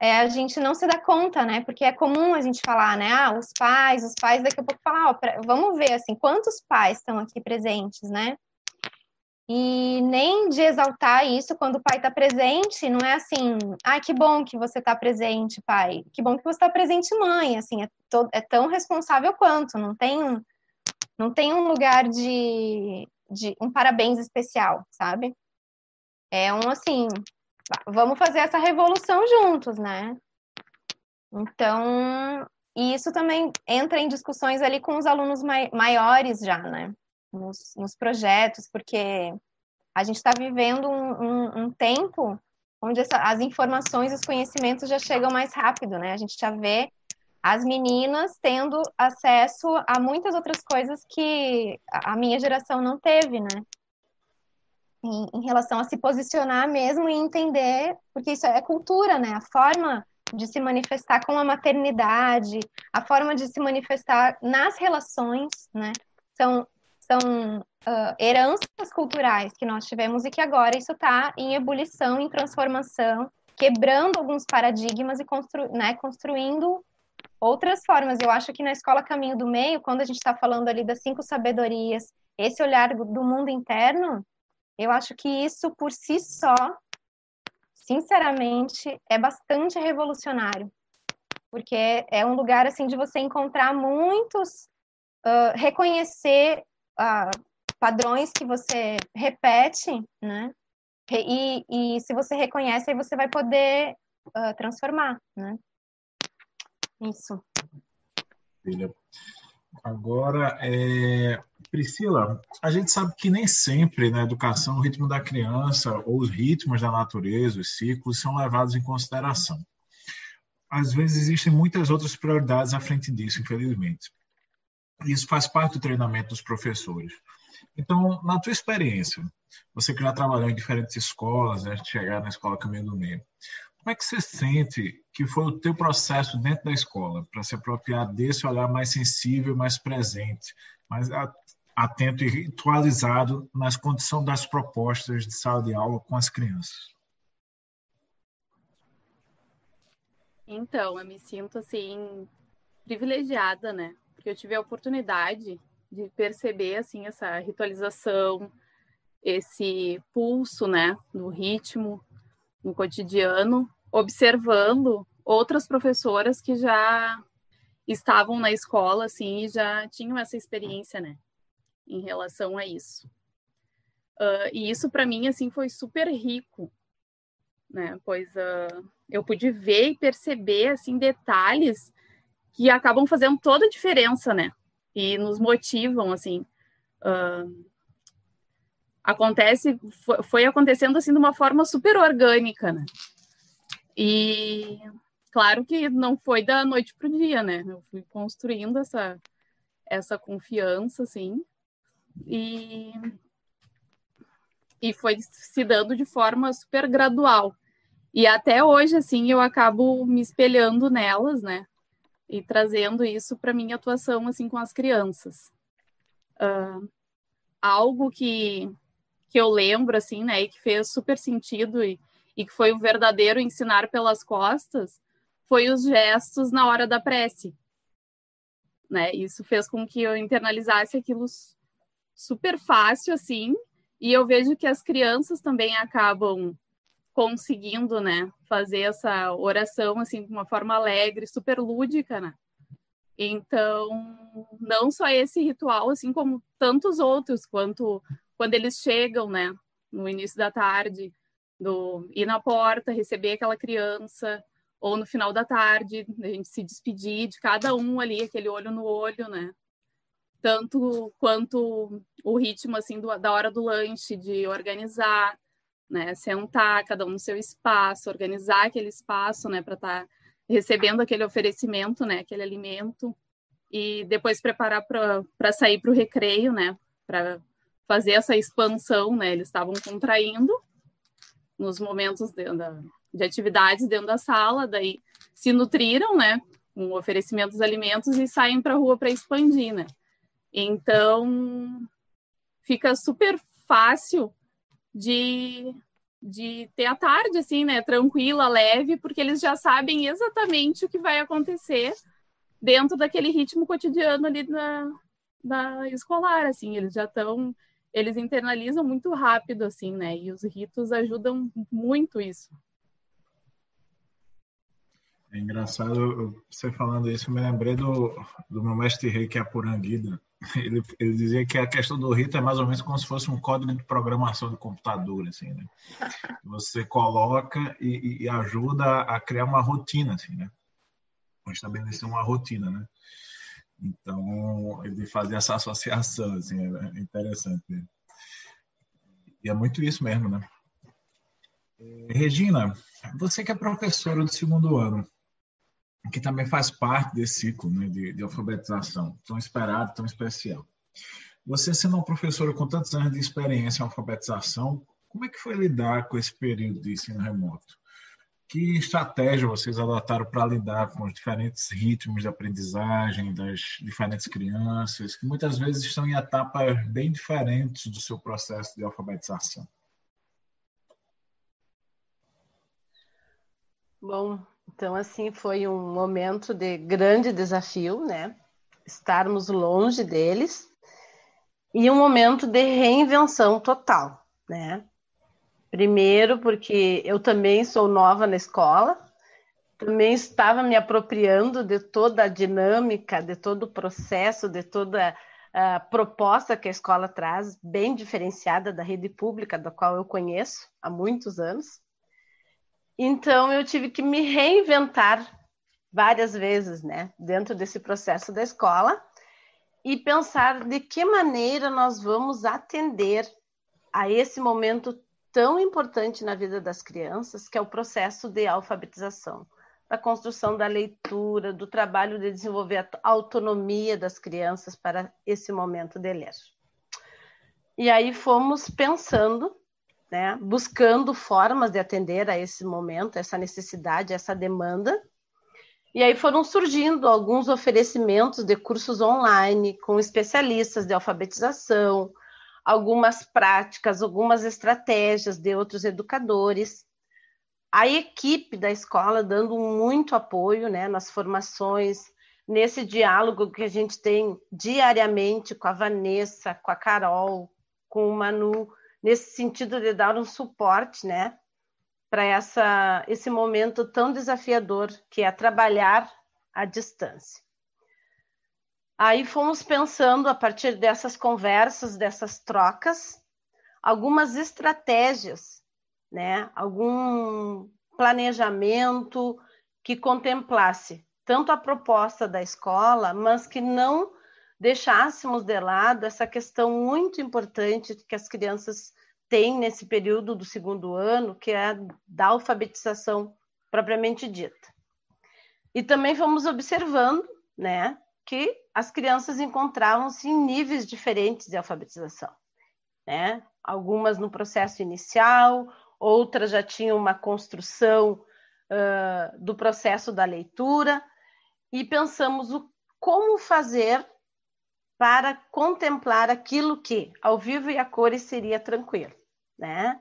é, a gente não se dá conta, né? Porque é comum a gente falar, né? Ah, os pais, os pais, daqui a pouco falar, ó, pra, vamos ver assim, quantos pais estão aqui presentes, né? E nem de exaltar isso quando o pai está presente, não é assim, ah, que bom que você está presente, pai, que bom que você está presente, mãe, assim, é, é tão responsável quanto, não tem um, não tem um lugar de, de um parabéns especial, sabe? É um assim, vamos fazer essa revolução juntos, né? Então, e isso também entra em discussões ali com os alunos mai maiores já, né? Nos, nos, projetos, porque a gente está vivendo um, um, um, tempo onde essa, as informações, os conhecimentos já chegam mais rápido, né? A gente já vê as meninas tendo acesso a muitas outras coisas que a minha geração não teve, né? Em, em, relação a se posicionar mesmo e entender, porque isso é cultura, né? A forma de se manifestar com a maternidade, a forma de se manifestar nas relações, né? São, são uh, heranças culturais que nós tivemos e que agora isso está em ebulição, em transformação, quebrando alguns paradigmas e constru, né, construindo outras formas. Eu acho que na escola Caminho do Meio, quando a gente está falando ali das cinco sabedorias, esse olhar do mundo interno, eu acho que isso por si só, sinceramente, é bastante revolucionário, porque é um lugar assim de você encontrar muitos, uh, reconhecer padrões que você repete, né? E, e se você reconhece, aí você vai poder uh, transformar, né? Isso. Agora, é... Priscila, a gente sabe que nem sempre na educação o ritmo da criança ou os ritmos da natureza, os ciclos, são levados em consideração. Às vezes existem muitas outras prioridades à frente disso, infelizmente. Isso faz parte do treinamento dos professores. Então, na tua experiência, você que já trabalhou em diferentes escolas, né, de chegar na escola Caminho do Meio, como é que você sente que foi o teu processo dentro da escola para se apropriar desse olhar mais sensível, mais presente, mais atento e ritualizado nas condições das propostas de sala de aula com as crianças? Então, eu me sinto assim privilegiada, né? Porque eu tive a oportunidade de perceber assim essa ritualização, esse pulso, né, no ritmo, no cotidiano observando outras professoras que já estavam na escola, assim, e já tinham essa experiência, né, em relação a isso. Uh, e isso para mim, assim, foi super rico, né? Pois uh, eu pude ver e perceber assim detalhes que acabam fazendo toda a diferença, né? E nos motivam assim. Uh, acontece, foi, foi, acontecendo assim de uma forma super orgânica, né? E claro que não foi da noite para o dia, né? Eu fui construindo essa essa confiança, assim, e e foi se dando de forma super gradual. E até hoje, assim, eu acabo me espelhando nelas, né? E trazendo isso para minha atuação, assim, com as crianças. Uh, algo que, que eu lembro, assim, né? E que fez super sentido e, e que foi o verdadeiro ensinar pelas costas, foi os gestos na hora da prece. Né? Isso fez com que eu internalizasse aquilo super fácil, assim, e eu vejo que as crianças também acabam conseguindo, né, fazer essa oração assim de uma forma alegre, super lúdica, né? Então, não só esse ritual, assim como tantos outros, quanto quando eles chegam, né, no início da tarde, do ir na porta, receber aquela criança, ou no final da tarde, a gente se despedir de cada um ali, aquele olho no olho, né? tanto quanto o ritmo assim do, da hora do lanche, de organizar, né, sentar cada um no seu espaço, organizar aquele espaço, né, para estar tá recebendo aquele oferecimento, né, aquele alimento e depois preparar para sair para o recreio, né, para fazer essa expansão, né, eles estavam contraindo nos momentos de, de atividades dentro da sala, daí se nutriram, né, com oferecimento dos alimentos e saem para a rua para expandir, né. Então, fica super fácil de, de ter a tarde, assim, né? Tranquila, leve, porque eles já sabem exatamente o que vai acontecer dentro daquele ritmo cotidiano ali da, da escolar, assim. Eles já estão... Eles internalizam muito rápido, assim, né? E os ritos ajudam muito isso. É engraçado, você falando isso, eu me lembrei do, do meu mestre rei, que é a Puranguida, ele, ele dizia que a questão do rito é mais ou menos como se fosse um código de programação do computador, assim, né? Você coloca e, e, ajuda a criar uma rotina, assim, né? Estabelecer uma rotina, né? Então, ele fazia essa associação, assim, é interessante. E é muito isso mesmo, né? Regina, você que é professora do segundo ano, que também faz parte desse ciclo né, de, de, alfabetização, tão esperado, tão especial. Você sendo uma professora com tantos anos de experiência em alfabetização, como é que foi lidar com esse período de ensino remoto? Que estratégia vocês adotaram para lidar com os diferentes ritmos de aprendizagem das diferentes crianças, que muitas vezes estão em etapas bem diferentes do seu processo de alfabetização? Bom, então, assim, foi um momento de grande desafio, né? Estarmos longe deles e um momento de reinvenção total, né? Primeiro, porque eu também sou nova na escola, também estava me apropriando de toda a dinâmica, de todo o processo, de toda a proposta que a escola traz, bem diferenciada da rede pública, da qual eu conheço há muitos anos. Então eu tive que me reinventar várias vezes, né, dentro desse processo da escola e pensar de que maneira nós vamos atender a esse momento tão importante na vida das crianças, que é o processo de alfabetização, da construção da leitura, do trabalho de desenvolver a autonomia das crianças para esse momento de ler. E aí fomos pensando né, buscando formas de atender a esse momento, essa necessidade, essa demanda. E aí foram surgindo alguns oferecimentos de cursos online com especialistas de alfabetização, algumas práticas, algumas estratégias de outros educadores. A equipe da escola dando muito apoio né, nas formações, nesse diálogo que a gente tem diariamente com a Vanessa, com a Carol, com o Manu, nesse sentido de dar um suporte, né, para essa esse momento tão desafiador que é trabalhar à distância. Aí fomos pensando a partir dessas conversas, dessas trocas, algumas estratégias né, algum planejamento que contemplasse tanto a proposta da escola, mas que não deixássemos de lado essa questão muito importante que as crianças têm nesse período do segundo ano, que é a da alfabetização propriamente dita. E também fomos observando, né, que as crianças encontravam-se em níveis diferentes de alfabetização, né? Algumas no processo inicial, outras já tinham uma construção uh, do processo da leitura, e pensamos o, como fazer para contemplar aquilo que, ao vivo e a cores, seria tranquilo, né?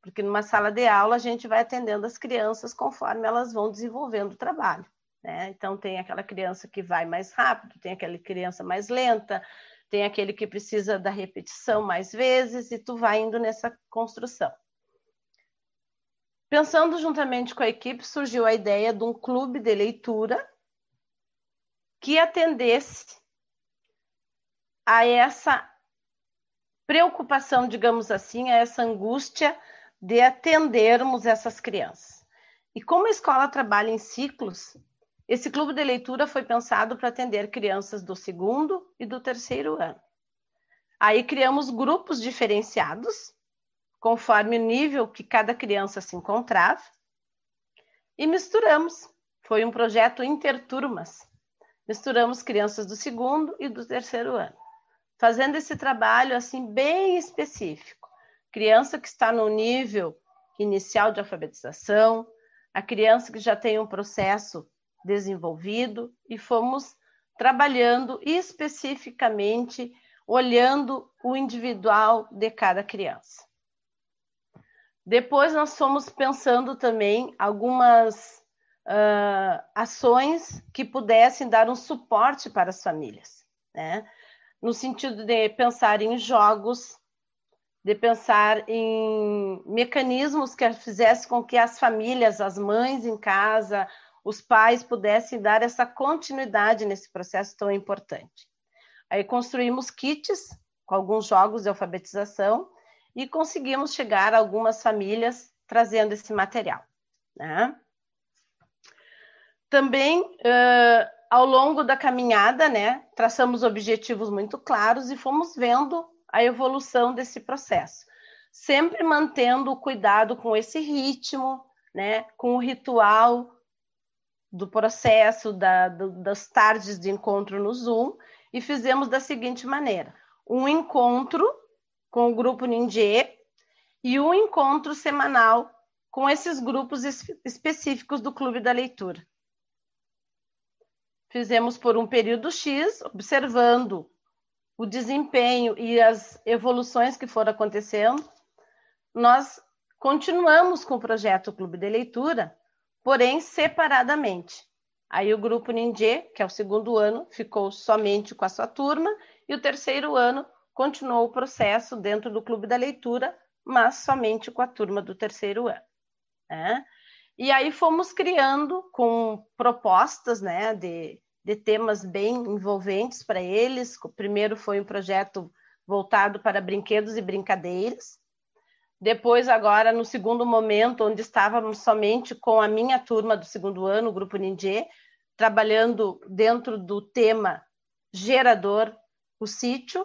Porque numa sala de aula a gente vai atendendo as crianças conforme elas vão desenvolvendo o trabalho. Né? Então, tem aquela criança que vai mais rápido, tem aquela criança mais lenta, tem aquele que precisa da repetição mais vezes, e tu vai indo nessa construção. Pensando juntamente com a equipe, surgiu a ideia de um clube de leitura que atendesse a essa preocupação, digamos assim, a essa angústia de atendermos essas crianças. E como a escola trabalha em ciclos, esse clube de leitura foi pensado para atender crianças do segundo e do terceiro ano. Aí criamos grupos diferenciados, conforme o nível que cada criança se encontrava, e misturamos. Foi um projeto interturmas. Misturamos crianças do segundo e do terceiro ano, fazendo esse trabalho assim bem específico. Criança que está no nível inicial de alfabetização, a criança que já tem um processo desenvolvido e fomos trabalhando especificamente olhando o individual de cada criança. Depois nós fomos pensando também algumas uh, ações que pudessem dar um suporte para as famílias, né? No sentido de pensar em jogos, de pensar em mecanismos que fizessem com que as famílias, as mães em casa, os pais pudessem dar essa continuidade nesse processo tão importante. Aí construímos kits com alguns jogos de alfabetização e conseguimos chegar a algumas famílias trazendo esse material. Né? Também, uh, ao longo da caminhada, né, traçamos objetivos muito claros e fomos vendo a evolução desse processo, sempre mantendo o cuidado com esse ritmo, né, com o ritual do processo da, do, das tardes de encontro no Zoom e fizemos da seguinte maneira: um encontro com o grupo Ninjê e um encontro semanal com esses grupos es específicos do Clube da Leitura. Fizemos por um período X, observando o desempenho e as evoluções que foram acontecendo. Nós continuamos com o projeto Clube de Leitura, porém separadamente. Aí o grupo Ninjê, que é o segundo ano, ficou somente com a sua turma, e o terceiro ano continuou o processo dentro do Clube da Leitura, mas somente com a turma do terceiro ano. Né? E aí fomos criando com propostas né, de, de temas bem envolventes para eles. O primeiro foi um projeto voltado para brinquedos e brincadeiras, depois, agora, no segundo momento, onde estávamos somente com a minha turma do segundo ano, o Grupo Ninjê, trabalhando dentro do tema gerador, o sítio,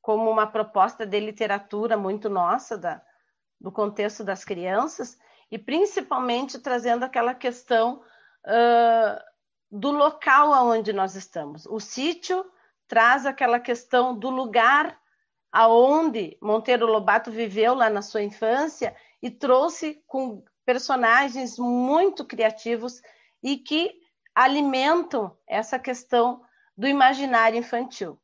como uma proposta de literatura muito nossa, da, do contexto das crianças, e principalmente trazendo aquela questão uh, do local onde nós estamos. O sítio traz aquela questão do lugar aonde Monteiro Lobato viveu lá na sua infância e trouxe com personagens muito criativos e que alimentam essa questão do imaginário infantil.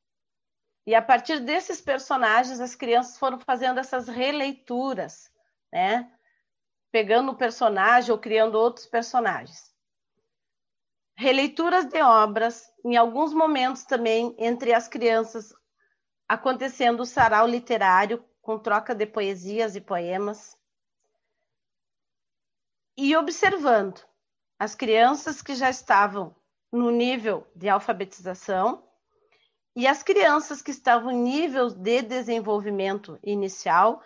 E a partir desses personagens, as crianças foram fazendo essas releituras, né? Pegando o personagem ou criando outros personagens. Releituras de obras, em alguns momentos também entre as crianças acontecendo o sarau literário com troca de poesias e poemas. E observando as crianças que já estavam no nível de alfabetização e as crianças que estavam em nível de desenvolvimento inicial,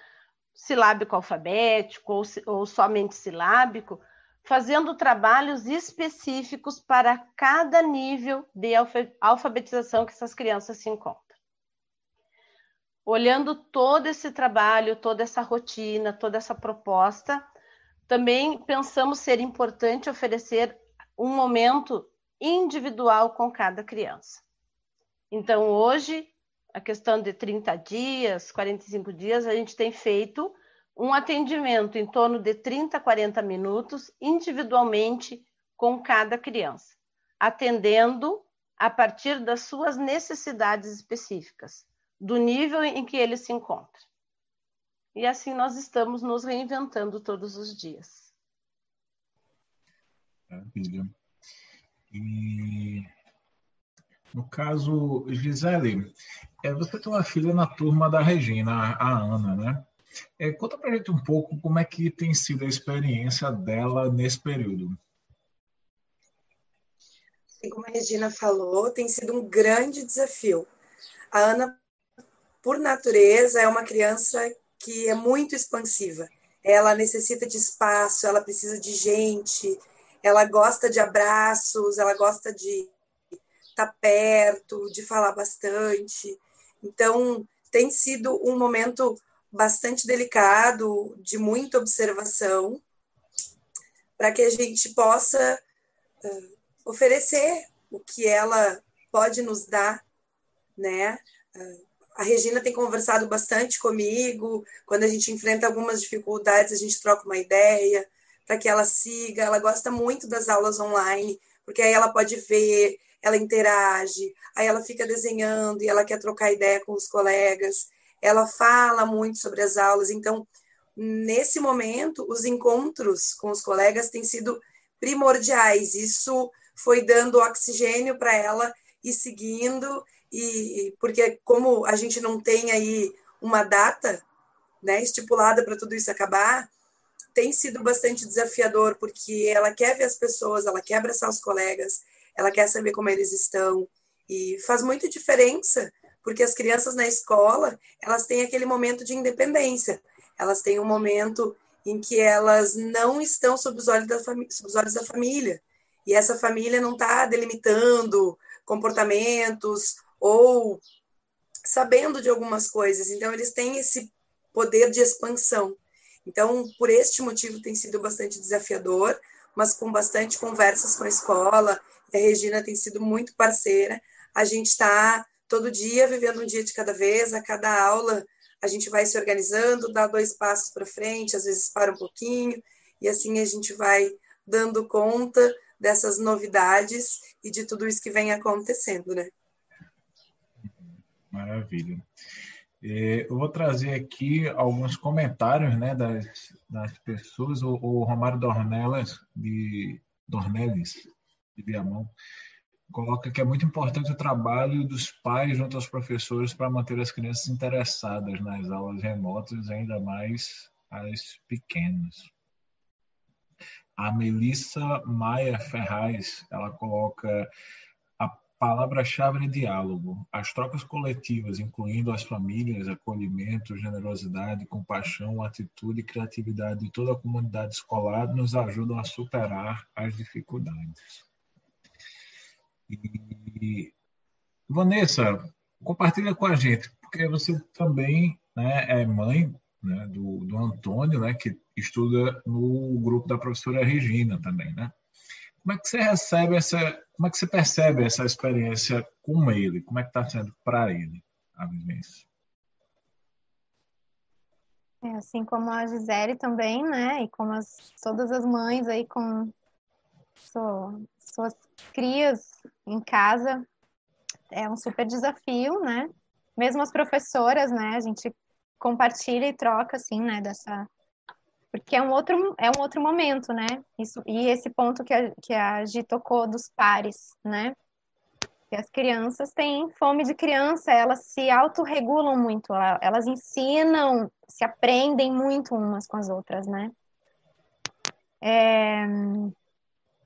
silábico alfabético ou, ou somente silábico, fazendo trabalhos específicos para cada nível de alfabetização que essas crianças se encontram. Olhando todo esse trabalho, toda essa rotina, toda essa proposta, também pensamos ser importante oferecer um momento individual com cada criança. Então, hoje, a questão de 30 dias, 45 dias, a gente tem feito um atendimento em torno de 30 a 40 minutos individualmente com cada criança, atendendo a partir das suas necessidades específicas, do nível em que ele se encontra. E assim nós estamos nos reinventando todos os dias. Maravilha. E no caso, Gisele, é, você tem uma filha na turma da Regina, a Ana, né? É, conta pra gente um pouco como é que tem sido a experiência dela nesse período. Como a Regina falou, tem sido um grande desafio. A Ana, por natureza, é uma criança que é muito expansiva. Ela necessita de espaço, ela precisa de gente, ela gosta de abraços, ela gosta de estar tá perto, de falar bastante. Então, tem sido um momento bastante delicado, de muita observação, para que a gente possa uh, oferecer o que ela pode nos dar, né? Uh, a Regina tem conversado bastante comigo, quando a gente enfrenta algumas dificuldades, a gente troca uma ideia para que ela siga. Ela gosta muito das aulas online, porque aí ela pode ver, ela interage, aí ela fica desenhando e ela quer trocar ideia com os colegas, ela fala muito sobre as aulas. Então, nesse momento, os encontros com os colegas têm sido primordiais. Isso foi dando oxigênio para ela e seguindo, e porque como a gente não tem aí uma data né, estipulada para tudo isso acabar, tem sido bastante desafiador, porque ela quer ver as pessoas, ela quer abraçar os colegas, ela quer saber como eles estão. E faz muita diferença, porque as crianças na escola, elas têm aquele momento de independência. Elas têm um momento em que elas não estão sob os olhos da, sob os olhos da família. E essa família não está delimitando comportamentos ou sabendo de algumas coisas. Então, eles têm esse poder de expansão. Então, por este motivo, tem sido bastante desafiador, mas com bastante conversas com a escola a Regina tem sido muito parceira. A gente está todo dia vivendo um dia de cada vez, a cada aula a gente vai se organizando, dá dois passos para frente, às vezes para um pouquinho, e assim a gente vai dando conta dessas novidades e de tudo isso que vem acontecendo, né? Maravilha. É, eu vou trazer aqui alguns comentários né, das, das pessoas. O, o Romário Dornelas, de Dornelis, de Viamão, coloca que é muito importante o trabalho dos pais junto aos professores para manter as crianças interessadas nas aulas remotas, ainda mais as pequenas. A Melissa Maia Ferraz, ela coloca a palavra-chave é diálogo. As trocas coletivas, incluindo as famílias, acolhimento, generosidade, compaixão, atitude e criatividade de toda a comunidade escolar nos ajudam a superar as dificuldades. E, Vanessa, compartilha com a gente, porque você também né, é mãe né, do, do Antônio, né, que estuda no grupo da professora Regina também, né? Como é que você recebe essa, como é que você percebe essa experiência com ele? Como é que está sendo para ele a vivência? É, assim como a Gisele também, né? E como as, todas as mães aí com suas crias em casa é um super desafio, né? Mesmo as professoras, né? A gente compartilha e troca, assim, né? Dessa porque é um outro é um outro momento, né? Isso e esse ponto que a, que a Gi tocou dos pares, né? Que as crianças têm fome de criança, elas se autorregulam muito, elas ensinam, se aprendem muito umas com as outras, né? É,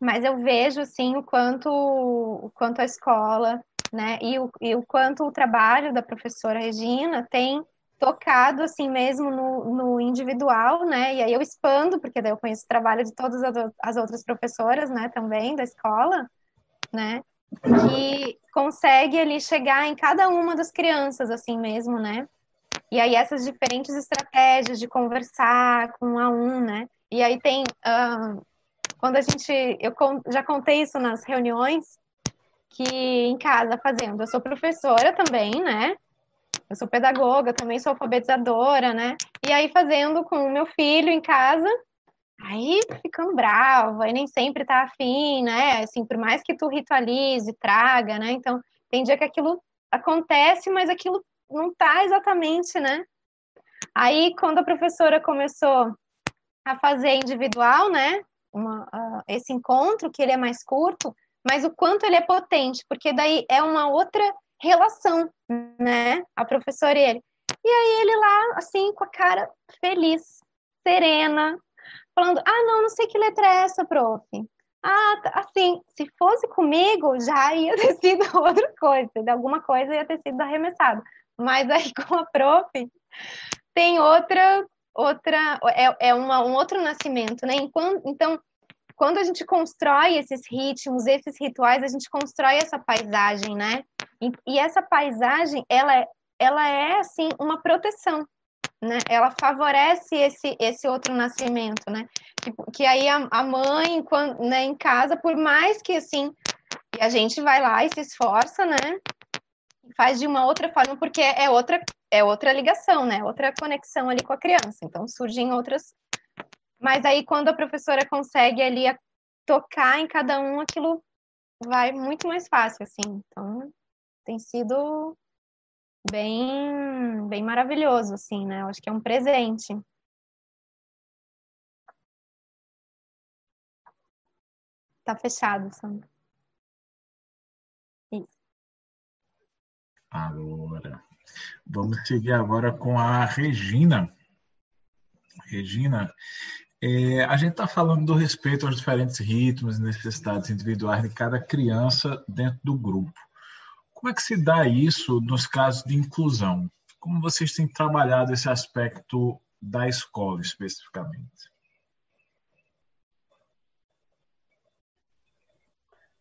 mas eu vejo assim o quanto o quanto a escola né e o, e o quanto o trabalho da professora Regina tem tocado assim mesmo no, no, individual, né? E aí eu expando, porque daí eu conheço o trabalho de todas as outras professoras, né, também da escola, né? Que consegue ali chegar em cada uma das crianças, assim mesmo, né? E aí essas diferentes estratégias de conversar com um a um, né? E aí tem uh, quando a gente, eu já contei isso nas reuniões, que em casa fazendo, eu sou professora também, né? Eu sou pedagoga, também sou alfabetizadora, né? E aí fazendo com o meu filho em casa, aí ficando bravo, aí nem sempre tá afim, né? Assim, por mais que tu ritualize, traga, né? Então, tem dia que aquilo acontece, mas aquilo não tá exatamente, né? Aí, quando a professora começou a fazer individual, né? Uma, uh, esse encontro, que ele é mais curto, mas o quanto ele é potente, porque daí é uma outra relação, né? A professora e ele. E aí ele lá, assim, com a cara feliz, serena, falando: Ah, não, não sei que letra é essa, prof. Ah, tá, assim, se fosse comigo, já ia ter sido outra coisa, de alguma coisa ia ter sido arremessado. Mas aí com a prof, tem outra, outra, é, é uma, um outro nascimento, né? Então, quando a gente constrói esses ritmos, esses rituais, a gente constrói essa paisagem, né? E, e essa paisagem, ela, é, ela é, assim, uma proteção, né? Ela favorece esse, esse outro nascimento, né? Que, que aí a, a mãe, quando, né, em casa, por mais que, assim, a gente vai lá e se esforça, né? Faz de uma outra forma, porque é outra, é outra ligação, né? Outra conexão ali com a criança. Então, surgem outras mas aí, quando a professora consegue ali tocar em cada um, aquilo vai muito mais fácil, assim. Então, tem sido bem, bem maravilhoso, assim, né? Eu acho que é um presente. Tá fechado, Sandra. Isso. Agora, vamos seguir agora com a Regina. Regina, é, a gente está falando do respeito aos diferentes ritmos e necessidades individuais de cada criança dentro do grupo. Como é que se dá isso nos casos de inclusão? Como vocês têm trabalhado esse aspecto da escola especificamente?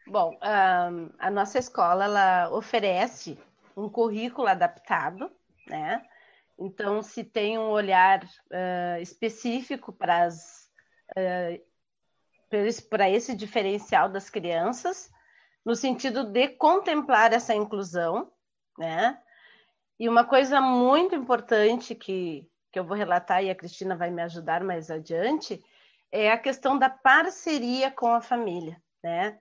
Bom, a nossa escola ela oferece um currículo adaptado, né? Então, se tem um olhar uh, específico para, uh, para esse diferencial das crianças, no sentido de contemplar essa inclusão, né? E uma coisa muito importante que, que eu vou relatar e a Cristina vai me ajudar mais adiante é a questão da parceria com a família, né?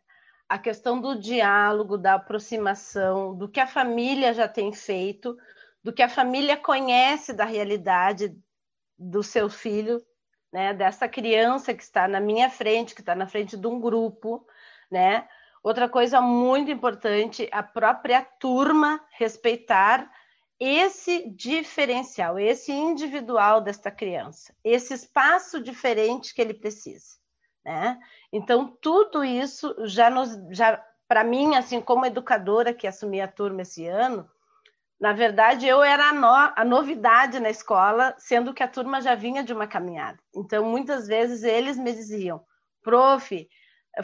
A questão do diálogo, da aproximação, do que a família já tem feito, do que a família conhece da realidade do seu filho, né, dessa criança que está na minha frente, que está na frente de um grupo, né? Outra coisa muito importante, a própria turma respeitar esse diferencial, esse individual desta criança, esse espaço diferente que ele precisa, né? Então tudo isso já nos, já para mim, assim como educadora que assumi a turma esse ano, na verdade, eu era a, no, a, novidade na escola, sendo que a turma já vinha de uma caminhada. Então, muitas vezes eles me diziam, prof,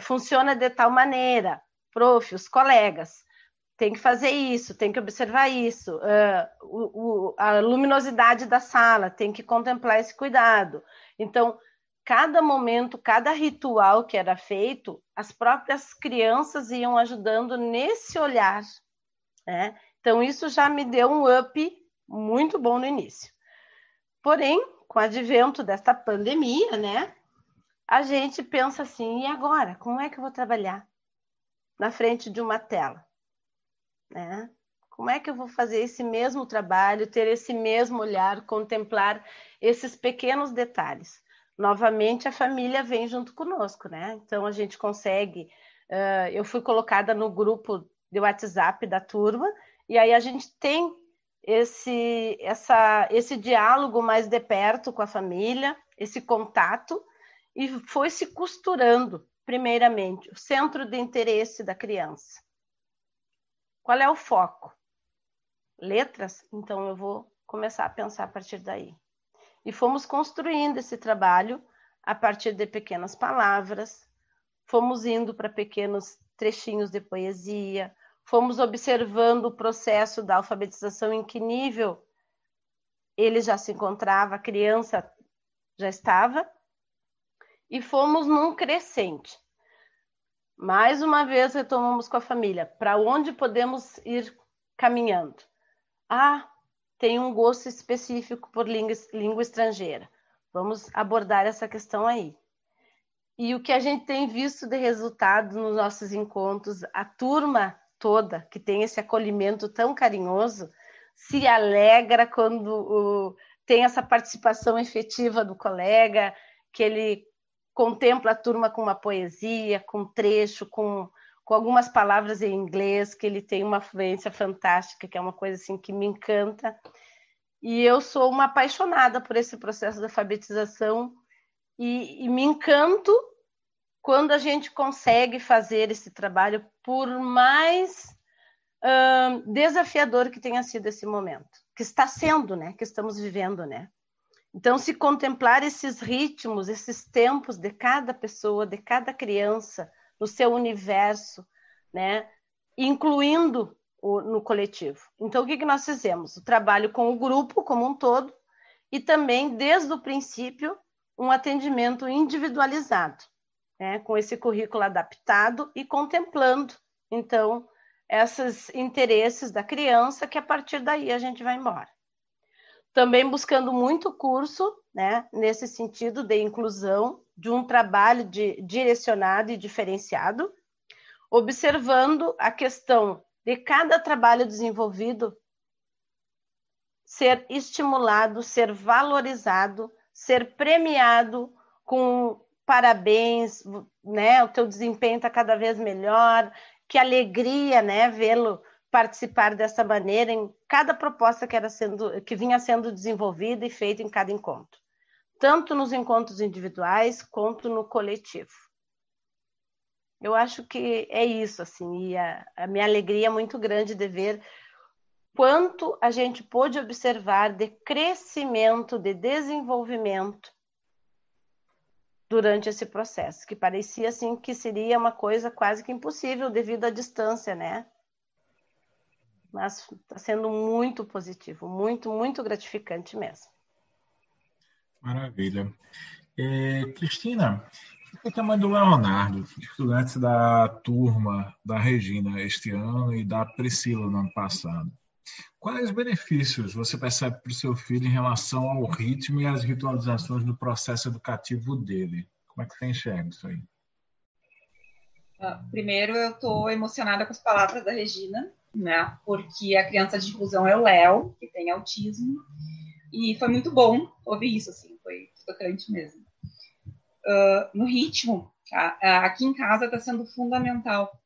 funciona de tal maneira, prof, os colegas, tem que fazer isso, tem que observar isso, uh, o, o, a luminosidade da sala, tem que contemplar esse cuidado. Então, cada momento, cada ritual que era feito, as próprias crianças iam ajudando nesse olhar, né? Então, isso já me deu um up muito bom no início. Porém, com o advento desta pandemia, né, a gente pensa assim: e agora? Como é que eu vou trabalhar na frente de uma tela? Né? Como é que eu vou fazer esse mesmo trabalho, ter esse mesmo olhar, contemplar esses pequenos detalhes? Novamente, a família vem junto conosco, né? Então, a gente consegue. Uh, eu fui colocada no grupo de WhatsApp da turma e aí a gente tem esse, essa, esse diálogo mais de perto com a família, esse contato, e foi se costurando, primeiramente, o centro de interesse da criança. Qual é o foco? Letras? Então eu vou começar a pensar a partir daí. E fomos construindo esse trabalho a partir de pequenas palavras, fomos indo para pequenos trechinhos de poesia, fomos observando o processo da alfabetização, em que nível ele já se encontrava, a criança já estava, e fomos num crescente. Mais uma vez retomamos com a família, para onde podemos ir caminhando? Ah, tem um gosto específico por língua, língua estrangeira. Vamos abordar essa questão aí. E o que a gente tem visto de resultado nos nossos encontros, a turma toda que tem esse acolhimento tão carinhoso, se alegra quando o, tem essa participação efetiva do colega, que ele contempla a turma com uma poesia, com um trecho, com com algumas palavras em inglês, que ele tem uma fluência fantástica, que é uma coisa assim que me encanta. E eu sou uma apaixonada por esse processo de alfabetização e, e me encanto quando a gente consegue fazer esse trabalho, por mais desafiador que tenha sido esse momento, que está sendo, né, que estamos vivendo, né. Então, se contemplar esses ritmos, esses tempos de cada pessoa, de cada criança, no seu universo, né? incluindo o, no coletivo. Então, o que, que nós fizemos? O trabalho com o grupo como um todo e também, desde o princípio, um atendimento individualizado, né? com esse currículo adaptado e contemplando, então, esses interesses da criança, que a partir daí a gente vai embora. Também buscando muito curso, né, nesse sentido de inclusão, de um trabalho de, direcionado e diferenciado, observando a questão de cada trabalho desenvolvido ser estimulado, ser valorizado, ser premiado com parabéns, né? O teu desempenho está cada vez melhor, que alegria, né? Vê-lo participar dessa maneira em cada proposta que era sendo, que vinha sendo desenvolvida e feita em cada encontro tanto nos encontros individuais quanto no coletivo. Eu acho que é isso, assim, e a, a minha alegria é muito grande de ver quanto a gente pôde observar de crescimento, de desenvolvimento durante esse processo, que parecia assim que seria uma coisa quase que impossível devido à distância, né? Mas está sendo muito positivo, muito, muito gratificante mesmo. Maravilha. É, Cristina, o que a mãe do Leonardo, estudante da turma da Regina este ano e da Priscila no ano passado. Quais benefícios você percebe para o seu filho em relação ao ritmo e às ritualizações do processo educativo dele? Como é que você enxerga isso aí? Uh, primeiro, eu estou emocionada com as palavras da Regina, né? Porque a criança de inclusão é o Léo, que tem autismo, e foi muito bom ouvir isso, assim foi tocante mesmo. Uh, no ritmo, tá? aqui em casa está sendo fundamental.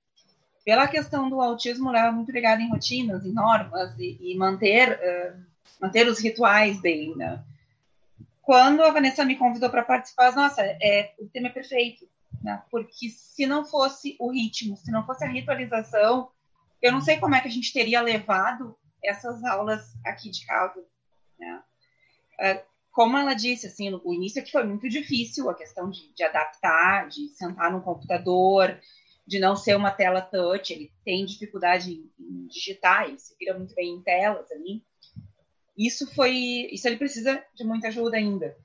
Pela questão do autismo, ela é muito ligada em rotinas, em normas e, e manter, uh, manter os rituais dele, né? Quando a Vanessa me convidou para participar, nossa, é, o tema é perfeito, né? Porque se não fosse o ritmo, se não fosse a ritualização, eu não sei como é que a gente teria levado essas aulas aqui de casa, né? Uh, como ela disse, assim, o início aqui foi muito difícil, a questão de, de adaptar, de sentar no computador, de não ser uma tela touch, ele tem dificuldade em, em digitar, ele se vira muito bem em telas ali. Isso foi, isso ele precisa de muita ajuda ainda.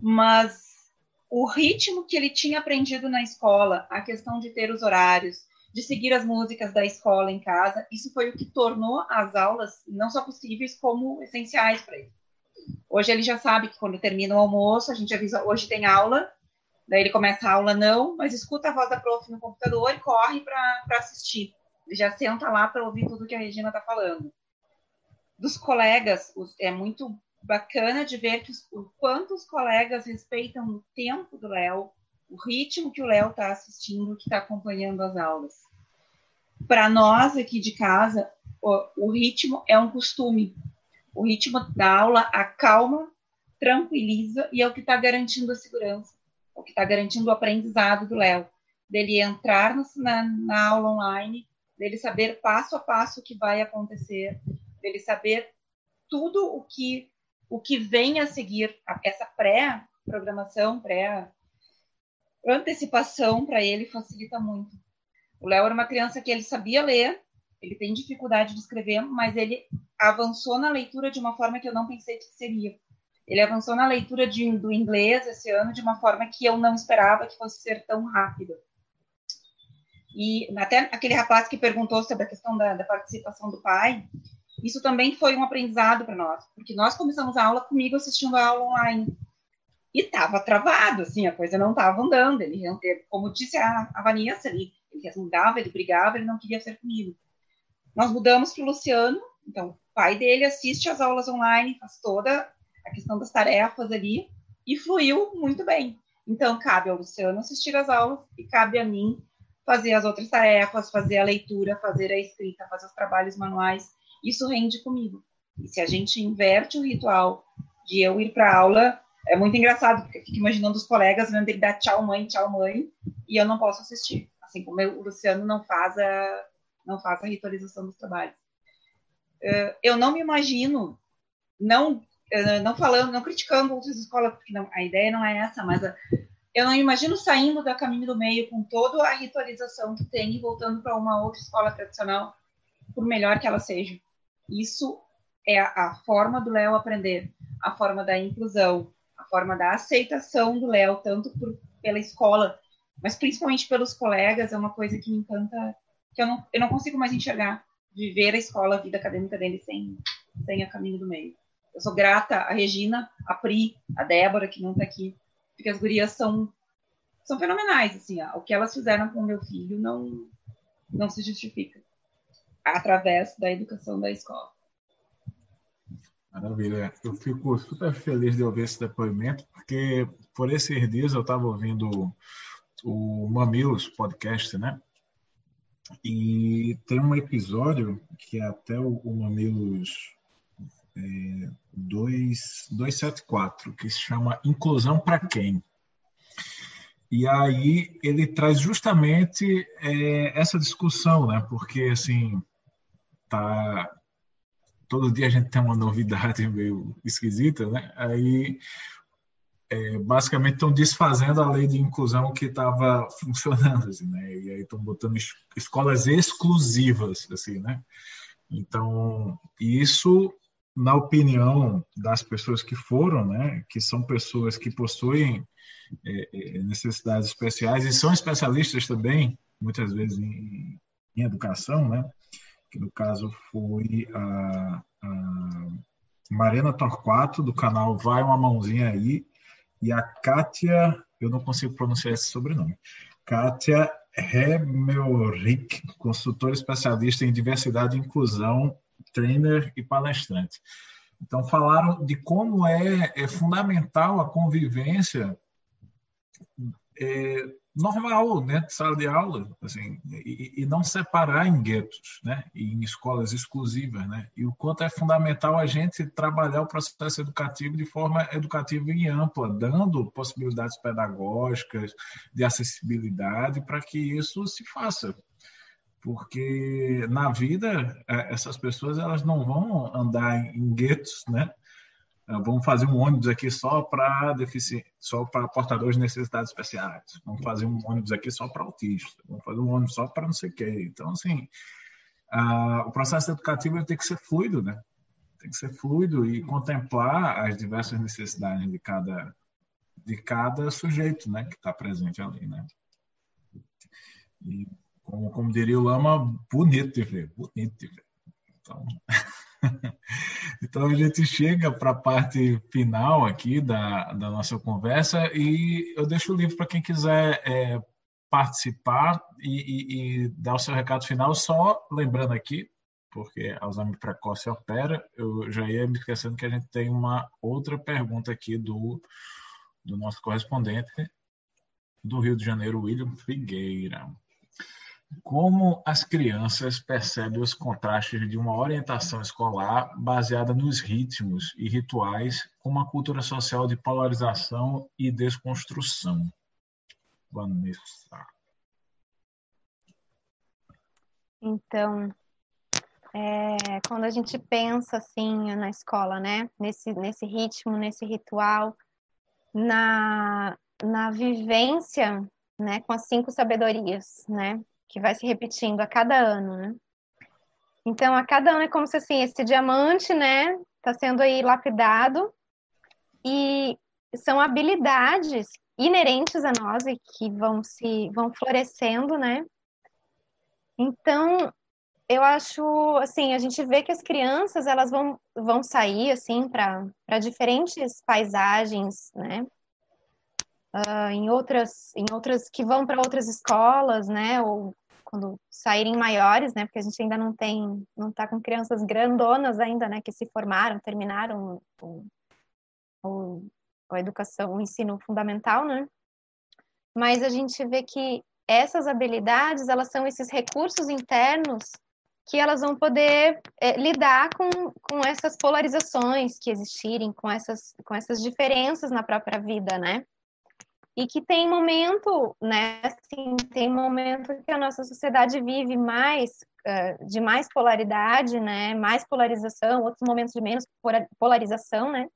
Mas o ritmo que ele tinha aprendido na escola, a questão de ter os horários, de seguir as músicas da escola em casa, isso foi o que tornou as aulas não só possíveis, como essenciais para ele. Hoje ele já sabe que quando termina o almoço, a gente avisa, hoje tem aula, daí ele começa a aula não, mas escuta a voz da prof no computador e corre para assistir. Ele já senta lá para ouvir tudo que a Regina está falando. Dos colegas, é muito bacana de ver que o quanto os colegas respeitam o tempo do Léo, o ritmo que o Léo está assistindo, que está acompanhando as aulas. Para nós aqui de casa, o, o ritmo é um costume. O ritmo da aula acalma, tranquiliza e é o que está garantindo a segurança, é o que está garantindo o aprendizado do Léo, dele entrar no, na, na aula online, dele saber passo a passo o que vai acontecer, dele saber tudo o que o que vem a seguir, essa pré-programação, pré-antecipação para ele facilita muito. O Léo era uma criança que ele sabia ler, ele tem dificuldade de escrever, mas ele avançou na leitura de uma forma que eu não pensei que seria. Ele avançou na leitura de, do inglês esse ano de uma forma que eu não esperava que fosse ser tão rápida. E até aquele rapaz que perguntou sobre a questão da, da participação do pai, isso também foi um aprendizado para nós, porque nós começamos a aula comigo assistindo a aula online. E estava travado, assim, a coisa não estava andando. Ele, como disse a, a Vanessa, ele, ele resmungava, ele brigava, ele não queria ser comigo. Nós mudamos para o Luciano, então o pai dele assiste as aulas online, faz toda a questão das tarefas ali, e fluiu muito bem. Então, cabe ao Luciano assistir as aulas e cabe a mim fazer as outras tarefas, fazer a leitura, fazer a escrita, fazer os trabalhos manuais. Isso rende comigo. E se a gente inverte o ritual de eu ir para aula, é muito engraçado, porque eu fico imaginando os colegas vendo ele dar tchau mãe, tchau mãe, e eu não posso assistir. Assim como eu, o Luciano não faz a, não faz a ritualização dos trabalhos. Uh, eu não me imagino, não, uh, não falando, não criticando outras escolas, porque não, a ideia não é essa, mas uh, eu não me imagino saindo da caminho do meio com toda a ritualização que tem e voltando para uma outra escola tradicional, por melhor que ela seja. Isso é a forma do Léo aprender, a forma da inclusão, a forma da aceitação do Léo, tanto por, pela escola, mas principalmente pelos colegas, é uma coisa que me encanta que eu não, eu não consigo mais enxergar, viver a escola, a vida acadêmica dele sem, sem a caminho do meio. Eu sou grata a Regina, a Pri, a Débora, que não está aqui, porque as gurias são, são fenomenais, assim, ó. o que elas fizeram com o meu filho não, não se justifica através da educação da escola. Maravilha. Eu fico super feliz de ouvir esse depoimento, porque por esses dias eu estava ouvindo o Mamilos podcast, né? E tem um episódio que é até o, o Mamilos é, 2, 274, que se chama Inclusão para Quem? E aí ele traz justamente é, essa discussão, né? Porque, assim, tá... Todo dia a gente tem uma novidade meio esquisita, né? Aí é, basicamente estão desfazendo a lei de inclusão que estava funcionando, assim, né? E aí estão botando es escolas exclusivas, assim, né? Então, isso, na opinião das pessoas que foram, né? Que são pessoas que possuem é, é necessidades especiais e são especialistas também, muitas vezes em, em educação, né? Que no caso foi a, a Marina Torquato, do canal Vai Uma Mãozinha Aí, e a Kátia, eu não consigo pronunciar esse sobrenome, Kátia Remelrick, consultora especialista em diversidade e inclusão, trainer e palestrante. Então, falaram de como é, é fundamental a convivência é, normal, né, sala de aula, assim, e, e, não separar em guetos, né, em escolas exclusivas, né, e o quanto é fundamental a gente trabalhar o processo educativo de forma educativa e ampla, dando possibilidades pedagógicas de acessibilidade para que isso se faça, porque na vida é, essas pessoas elas não vão andar em guetos, né, vamos fazer um ônibus aqui só para deficientes, só para portadores de necessidades especiais. Vamos fazer um ônibus aqui só para autistas. Vamos fazer um ônibus só para não sei o quê. Então, assim, o processo educativo tem que ser fluido, né? Tem que ser fluido e contemplar as diversas necessidades de cada de cada sujeito, né, que está presente ali, né? E como, como diria o Lama, bonito de ver, bonito de ver. Então, Então a gente chega para a parte final aqui da, da nossa conversa e eu deixo o livro para quem quiser é, participar e, e, e, dar o seu recado final, só lembrando aqui, porque Alzheimer precoce opera, eu já ia me esquecendo que a gente tem uma outra pergunta aqui do, do nosso correspondente do Rio de Janeiro, William Figueira como as crianças percebem os contrastes de uma orientação escolar baseada nos ritmos e rituais com uma cultura social de polarização e desconstrução. Vanessa. Então, é, quando a gente pensa assim na escola, né? Nesse, nesse ritmo, nesse ritual, na, na vivência, né? Com as cinco sabedorias, né? Que vai se repetindo a cada ano, né? Então, a cada ano é como se assim, esse diamante, né? Está sendo aí lapidado e são habilidades inerentes a nós e que vão se vão florescendo, né? Então, eu acho assim, a gente vê que as crianças elas vão, vão sair assim para diferentes paisagens, né? Uh, em outras em outras que vão para outras escolas, né? Ou quando saírem maiores, né? Porque a gente ainda não tem não está com crianças grandonas ainda, né? Que se formaram, terminaram o, o, a educação, o ensino fundamental, né? Mas a gente vê que essas habilidades elas são esses recursos internos que elas vão poder é, lidar com, com essas polarizações que existirem, com essas, com essas diferenças na própria vida, né? E que tem momento, né? Assim, tem momento que a nossa sociedade vive mais uh, de mais polaridade, né? Mais polarização, outros momentos de menos polarização, né?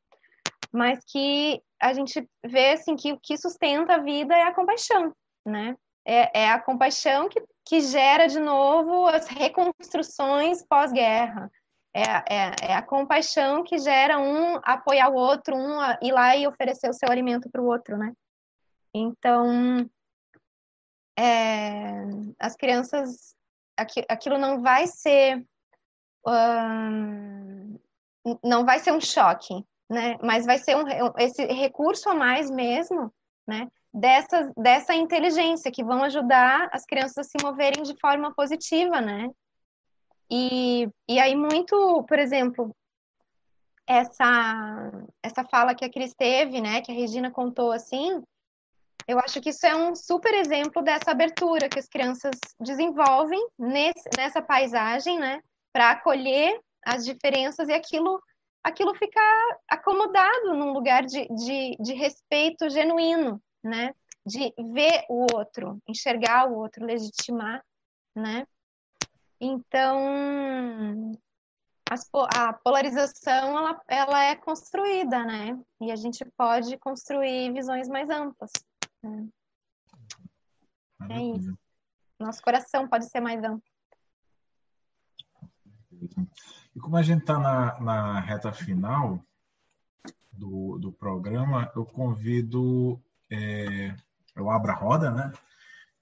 Mas que a gente vê assim que o que sustenta a vida é a compaixão, né? É, é a compaixão que que gera de novo as reconstruções pós-guerra. É, é, é, a compaixão que gera um apoiar o outro, um ir lá e oferecer o seu alimento para o outro, né? Então, é, as crianças, aquilo não vai ser, não vai ser um choque, né? Mas vai ser um, esse recurso a mais mesmo, né? dessa, dessa inteligência que vão ajudar as crianças a se moverem de forma positiva, né? E, e aí muito, por exemplo, essa essa fala que a Cris teve, né, que a Regina contou assim, eu acho que isso é um super exemplo dessa abertura que as crianças desenvolvem nesse, nessa paisagem, né, para acolher as diferenças e aquilo aquilo ficar acomodado num lugar de, de, de respeito genuíno, né? De ver o outro, enxergar o outro, legitimar, né? Então, a polarização ela, ela é construída, né? E a gente pode construir visões mais amplas. Né? É isso. Nosso coração pode ser mais amplo. E como a gente está na, na reta final do, do programa, eu convido é, eu abro a roda, né?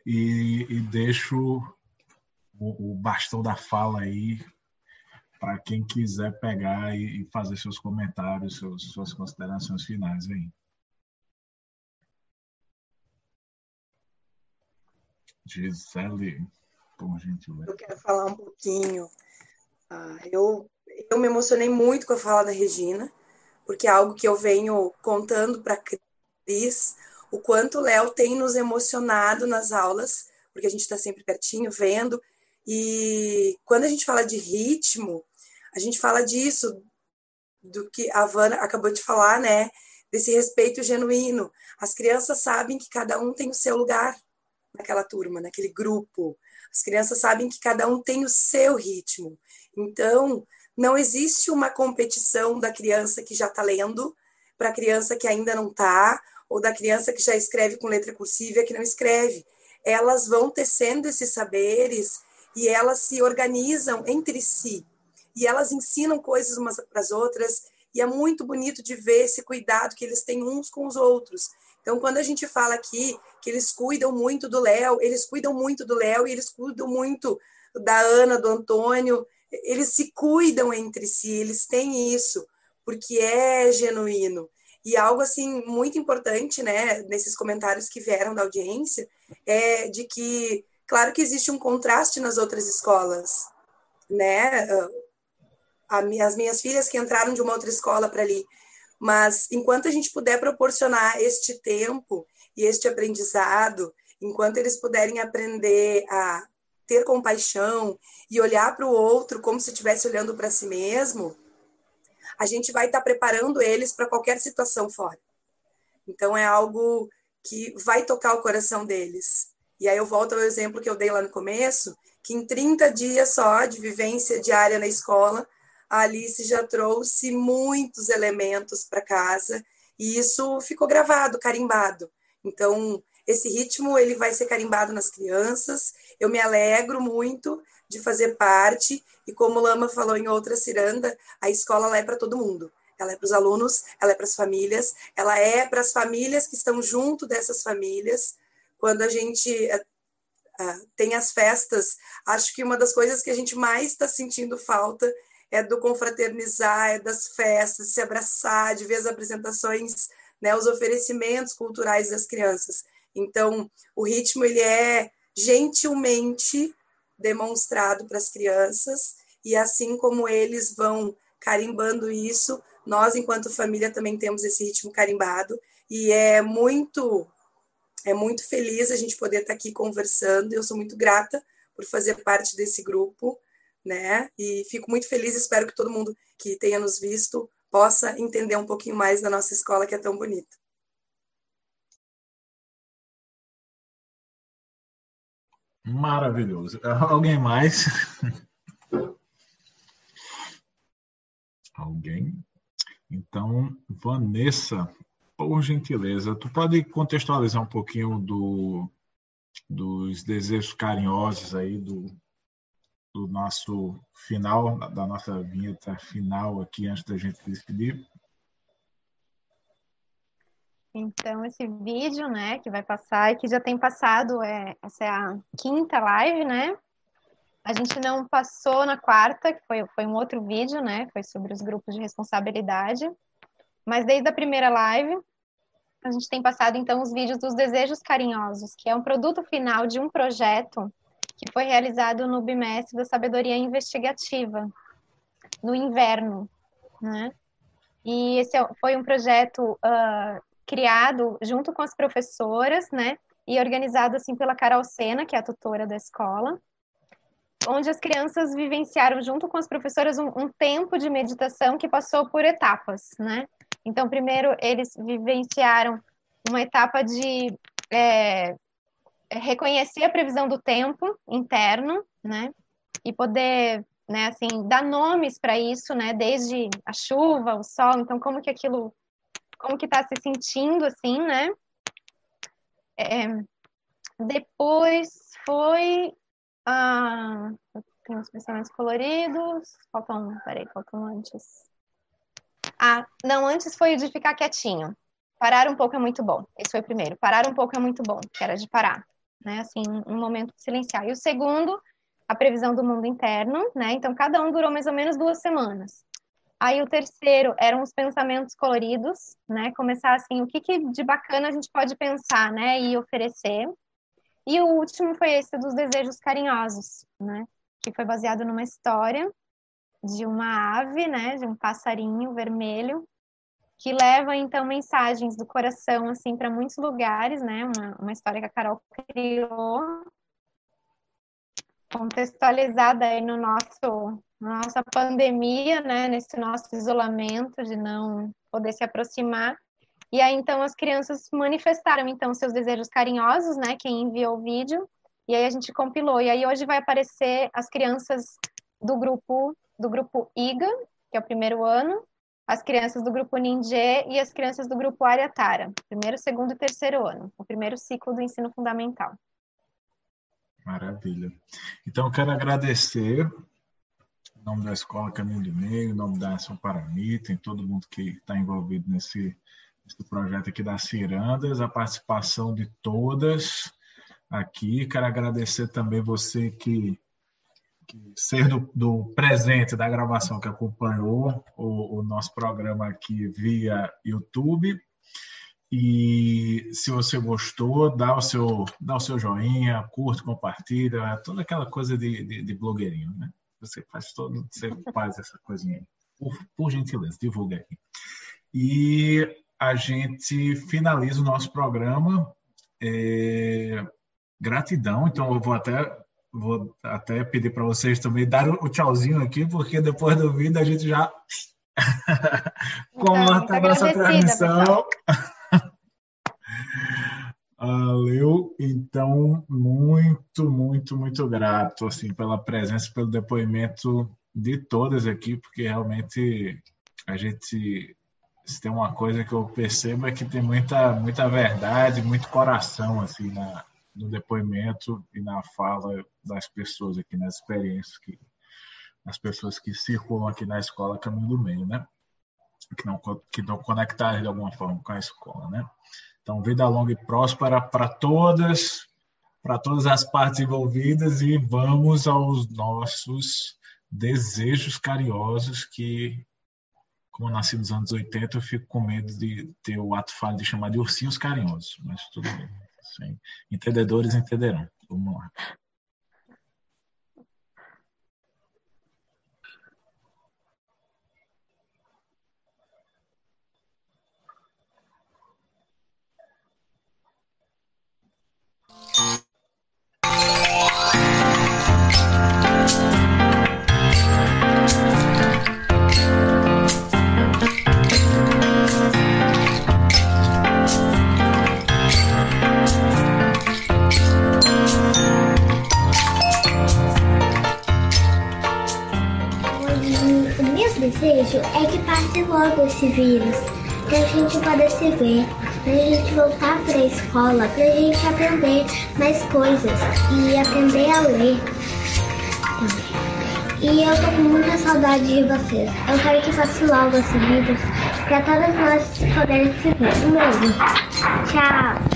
E, e deixo o, o, bastão da fala aí para quem quiser pegar e, e, fazer seus comentários, seus, suas considerações finais aí. Gisele, por gentileza. Eu quero falar um pouquinho. Ah, eu, eu me emocionei muito com a fala da Regina, porque é algo que eu venho contando para Cris o quanto o Léo tem nos emocionado nas aulas, porque a gente está sempre pertinho, vendo. E quando a gente fala de ritmo, a gente fala disso, do que a Vana acabou de falar, né? Desse respeito genuíno. As crianças sabem que cada um tem o seu lugar naquela turma, naquele grupo. As crianças sabem que cada um tem o seu ritmo. Então, não existe uma competição da criança que já está lendo para a criança que ainda não está, ou da criança que já escreve com letra cursiva e que não escreve. Elas vão tecendo esses saberes e elas se organizam entre si. E elas ensinam coisas umas para as outras, e é muito bonito de ver esse cuidado que eles têm uns com os outros. Então, quando a gente fala aqui que eles cuidam muito do Léo, eles cuidam muito do Léo e eles cuidam muito da Ana, do Antônio, eles se cuidam entre si, eles têm isso, porque é genuíno. E algo assim muito importante, né, nesses comentários que vieram da audiência, é de que, claro que existe um contraste nas outras escolas, né? As minhas filhas que entraram de uma outra escola para ali, mas enquanto a gente puder proporcionar este tempo e este aprendizado, enquanto eles puderem aprender a ter compaixão e olhar para o outro como se estivesse olhando para si mesmo, a gente vai estar tá preparando eles para qualquer situação fora. Então, é algo que vai tocar o coração deles. E aí eu volto ao exemplo que eu dei lá no começo, que em 30 dias só de vivência diária na escola, a Alice já trouxe muitos elementos para casa e isso ficou gravado, carimbado. Então, esse ritmo ele vai ser carimbado nas crianças. Eu me alegro muito de fazer parte e como Lama falou em outra ciranda, a escola é para todo mundo. Ela é para os alunos, ela é para as famílias, ela é para as famílias que estão junto dessas famílias. Quando a gente uh, tem as festas, acho que uma das coisas que a gente mais está sentindo falta é do confraternizar, é das festas, se abraçar, de ver as apresentações, né, os oferecimentos culturais das crianças. Então, o ritmo ele é gentilmente demonstrado para as crianças e assim como eles vão carimbando isso, nós enquanto família também temos esse ritmo carimbado e é muito é muito feliz a gente poder estar aqui conversando. Eu sou muito grata por fazer parte desse grupo, né? E fico muito feliz, espero que todo mundo que tenha nos visto possa entender um pouquinho mais da nossa escola que é tão bonita. Maravilhoso. Alguém mais? Alguém? Então, Vanessa, por gentileza, tu pode contextualizar um pouquinho do, dos desejos carinhosos aí do, do nosso final, da nossa vinheta final aqui antes da gente decidir? Então, esse vídeo, né, que vai passar e que já tem passado, é, essa é a quinta live, né? A gente não passou na quarta, que foi, foi um outro vídeo, né? Foi sobre os grupos de responsabilidade. Mas desde a primeira live, a gente tem passado, então, os vídeos dos Desejos Carinhosos, que é um produto final de um projeto que foi realizado no bimestre da Sabedoria Investigativa, no inverno, né? E esse é foi um projeto uh, criado junto com as professoras, né? E organizado assim pela Carol Sena, que é a tutora da escola, onde as crianças vivenciaram junto com as professoras um, um tempo de meditação que passou por etapas, né? Então, primeiro eles vivenciaram uma etapa de é, reconhecer a previsão do tempo interno, né? E poder, né, assim, dar nomes para isso, né? Desde a chuva, o sol, então como que aquilo como que está se sentindo, assim, né? É, depois foi. Ah, tem os pensamentos coloridos. Faltam. Peraí, faltam antes. Ah, não, antes foi o de ficar quietinho. Parar um pouco é muito bom. Esse foi o primeiro. Parar um pouco é muito bom, que era de parar, né? Assim, um momento silenciar. E o segundo, a previsão do mundo interno, né? Então, cada um durou mais ou menos duas semanas. Aí o terceiro eram os pensamentos coloridos, né? Começar assim, o que, que de bacana a gente pode pensar, né? E oferecer. E o último foi esse dos desejos carinhosos, né? Que foi baseado numa história de uma ave, né? De um passarinho vermelho que leva então mensagens do coração assim para muitos lugares, né? Uma, uma história que a Carol criou contextualizada aí no nosso nossa pandemia, né, nesse nosso isolamento de não poder se aproximar. E aí então as crianças manifestaram então seus desejos carinhosos, né, quem enviou o vídeo, e aí a gente compilou. E aí hoje vai aparecer as crianças do grupo do grupo IGA, que é o primeiro ano, as crianças do grupo Ninjê e as crianças do grupo Ariatara, primeiro, segundo e terceiro ano, o primeiro ciclo do ensino fundamental. Maravilha. Então, quero agradecer em nome da Escola Caminho de Meio, em nome da Ação Paramita, em todo mundo que está envolvido nesse, nesse projeto aqui das Cirandas, a participação de todas aqui. Quero agradecer também você que ser do, do, presente da gravação que acompanhou o, o nosso programa aqui via YouTube. E se você gostou, dá o seu, dá o seu joinha, curte, compartilha, toda aquela coisa de, de, de blogueirinho, né? Você faz todo, você faz essa coisinha aí. Por, por gentileza, divulga aí. E a gente finaliza o nosso programa. É, gratidão, então eu vou até vou até pedir para vocês também dar o tchauzinho aqui, porque depois do vídeo a gente já corta a nossa transmissão. Valeu, então, muito, muito, muito grato, assim, pela presença, pelo depoimento de todas aqui, porque realmente a gente, se tem uma coisa que eu percebo é que tem muita, muita verdade, muito coração, assim, na, no depoimento e na fala das pessoas aqui, nas experiências que as pessoas que circulam aqui na escola Caminho do Meio, né? Que não, que não conectadas de alguma forma com a escola, né? Então, vida longa e próspera para todas, para todas as partes envolvidas e vamos aos nossos desejos carinhosos que, como eu nasci nos anos 80, eu fico com medo de ter o ato falho de chamar de ursinhos carinhosos, mas tudo bem. Entendedores entenderão. Vamos lá. Desejo é que passe logo esse vírus, para a gente poder se ver, para a gente voltar para a escola, para a gente aprender mais coisas e aprender a ler. E eu tô com muita saudade de vocês. Eu quero que passe logo esse vírus, para todas nós poderem se ver. Um beijo. Tchau.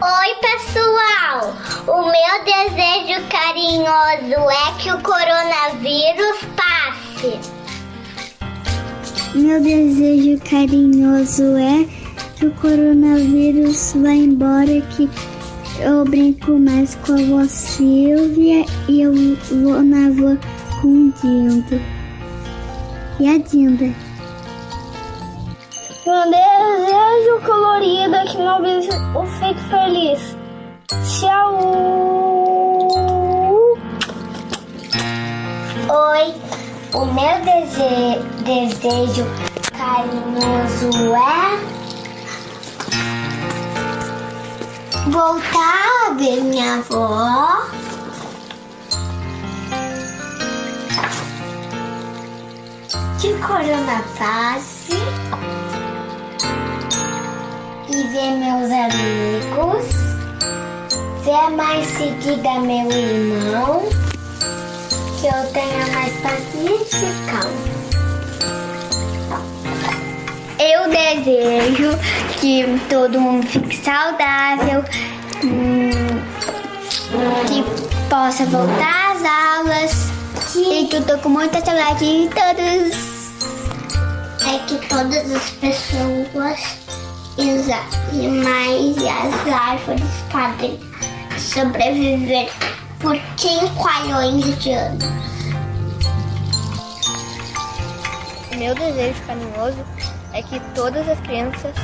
Oi, pessoal! O meu desejo carinhoso é que o coronavírus Meu desejo carinhoso é que o coronavírus vá embora, que eu brinco mais com a avó Silvia e eu vou na avó com o Dindo. E a Dinda. Meu desejo colorido é que meu beijo fique feliz. Tchau! Oi! O meu dese desejo carinhoso é voltar a ver minha avó. Que corona passe e ver meus amigos, ver mais seguida meu irmão que eu tenha mais paciência e calma. Eu desejo que todo mundo fique saudável, hum, que possa voltar às aulas Sim. e que eu tô com muita saudade de todos. É que todas as pessoas e os animais e as árvores podem sobreviver por 5 anos de anos. Meu desejo carinhoso é que todas as crianças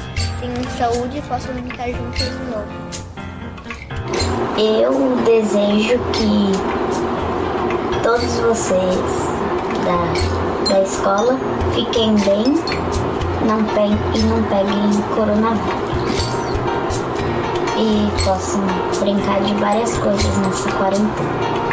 tenham saúde e possam brincar juntas de novo. Eu desejo que todos vocês da, da escola fiquem bem não peguem, e não peguem coronavírus e possam assim, brincar de várias coisas nessa quarentena.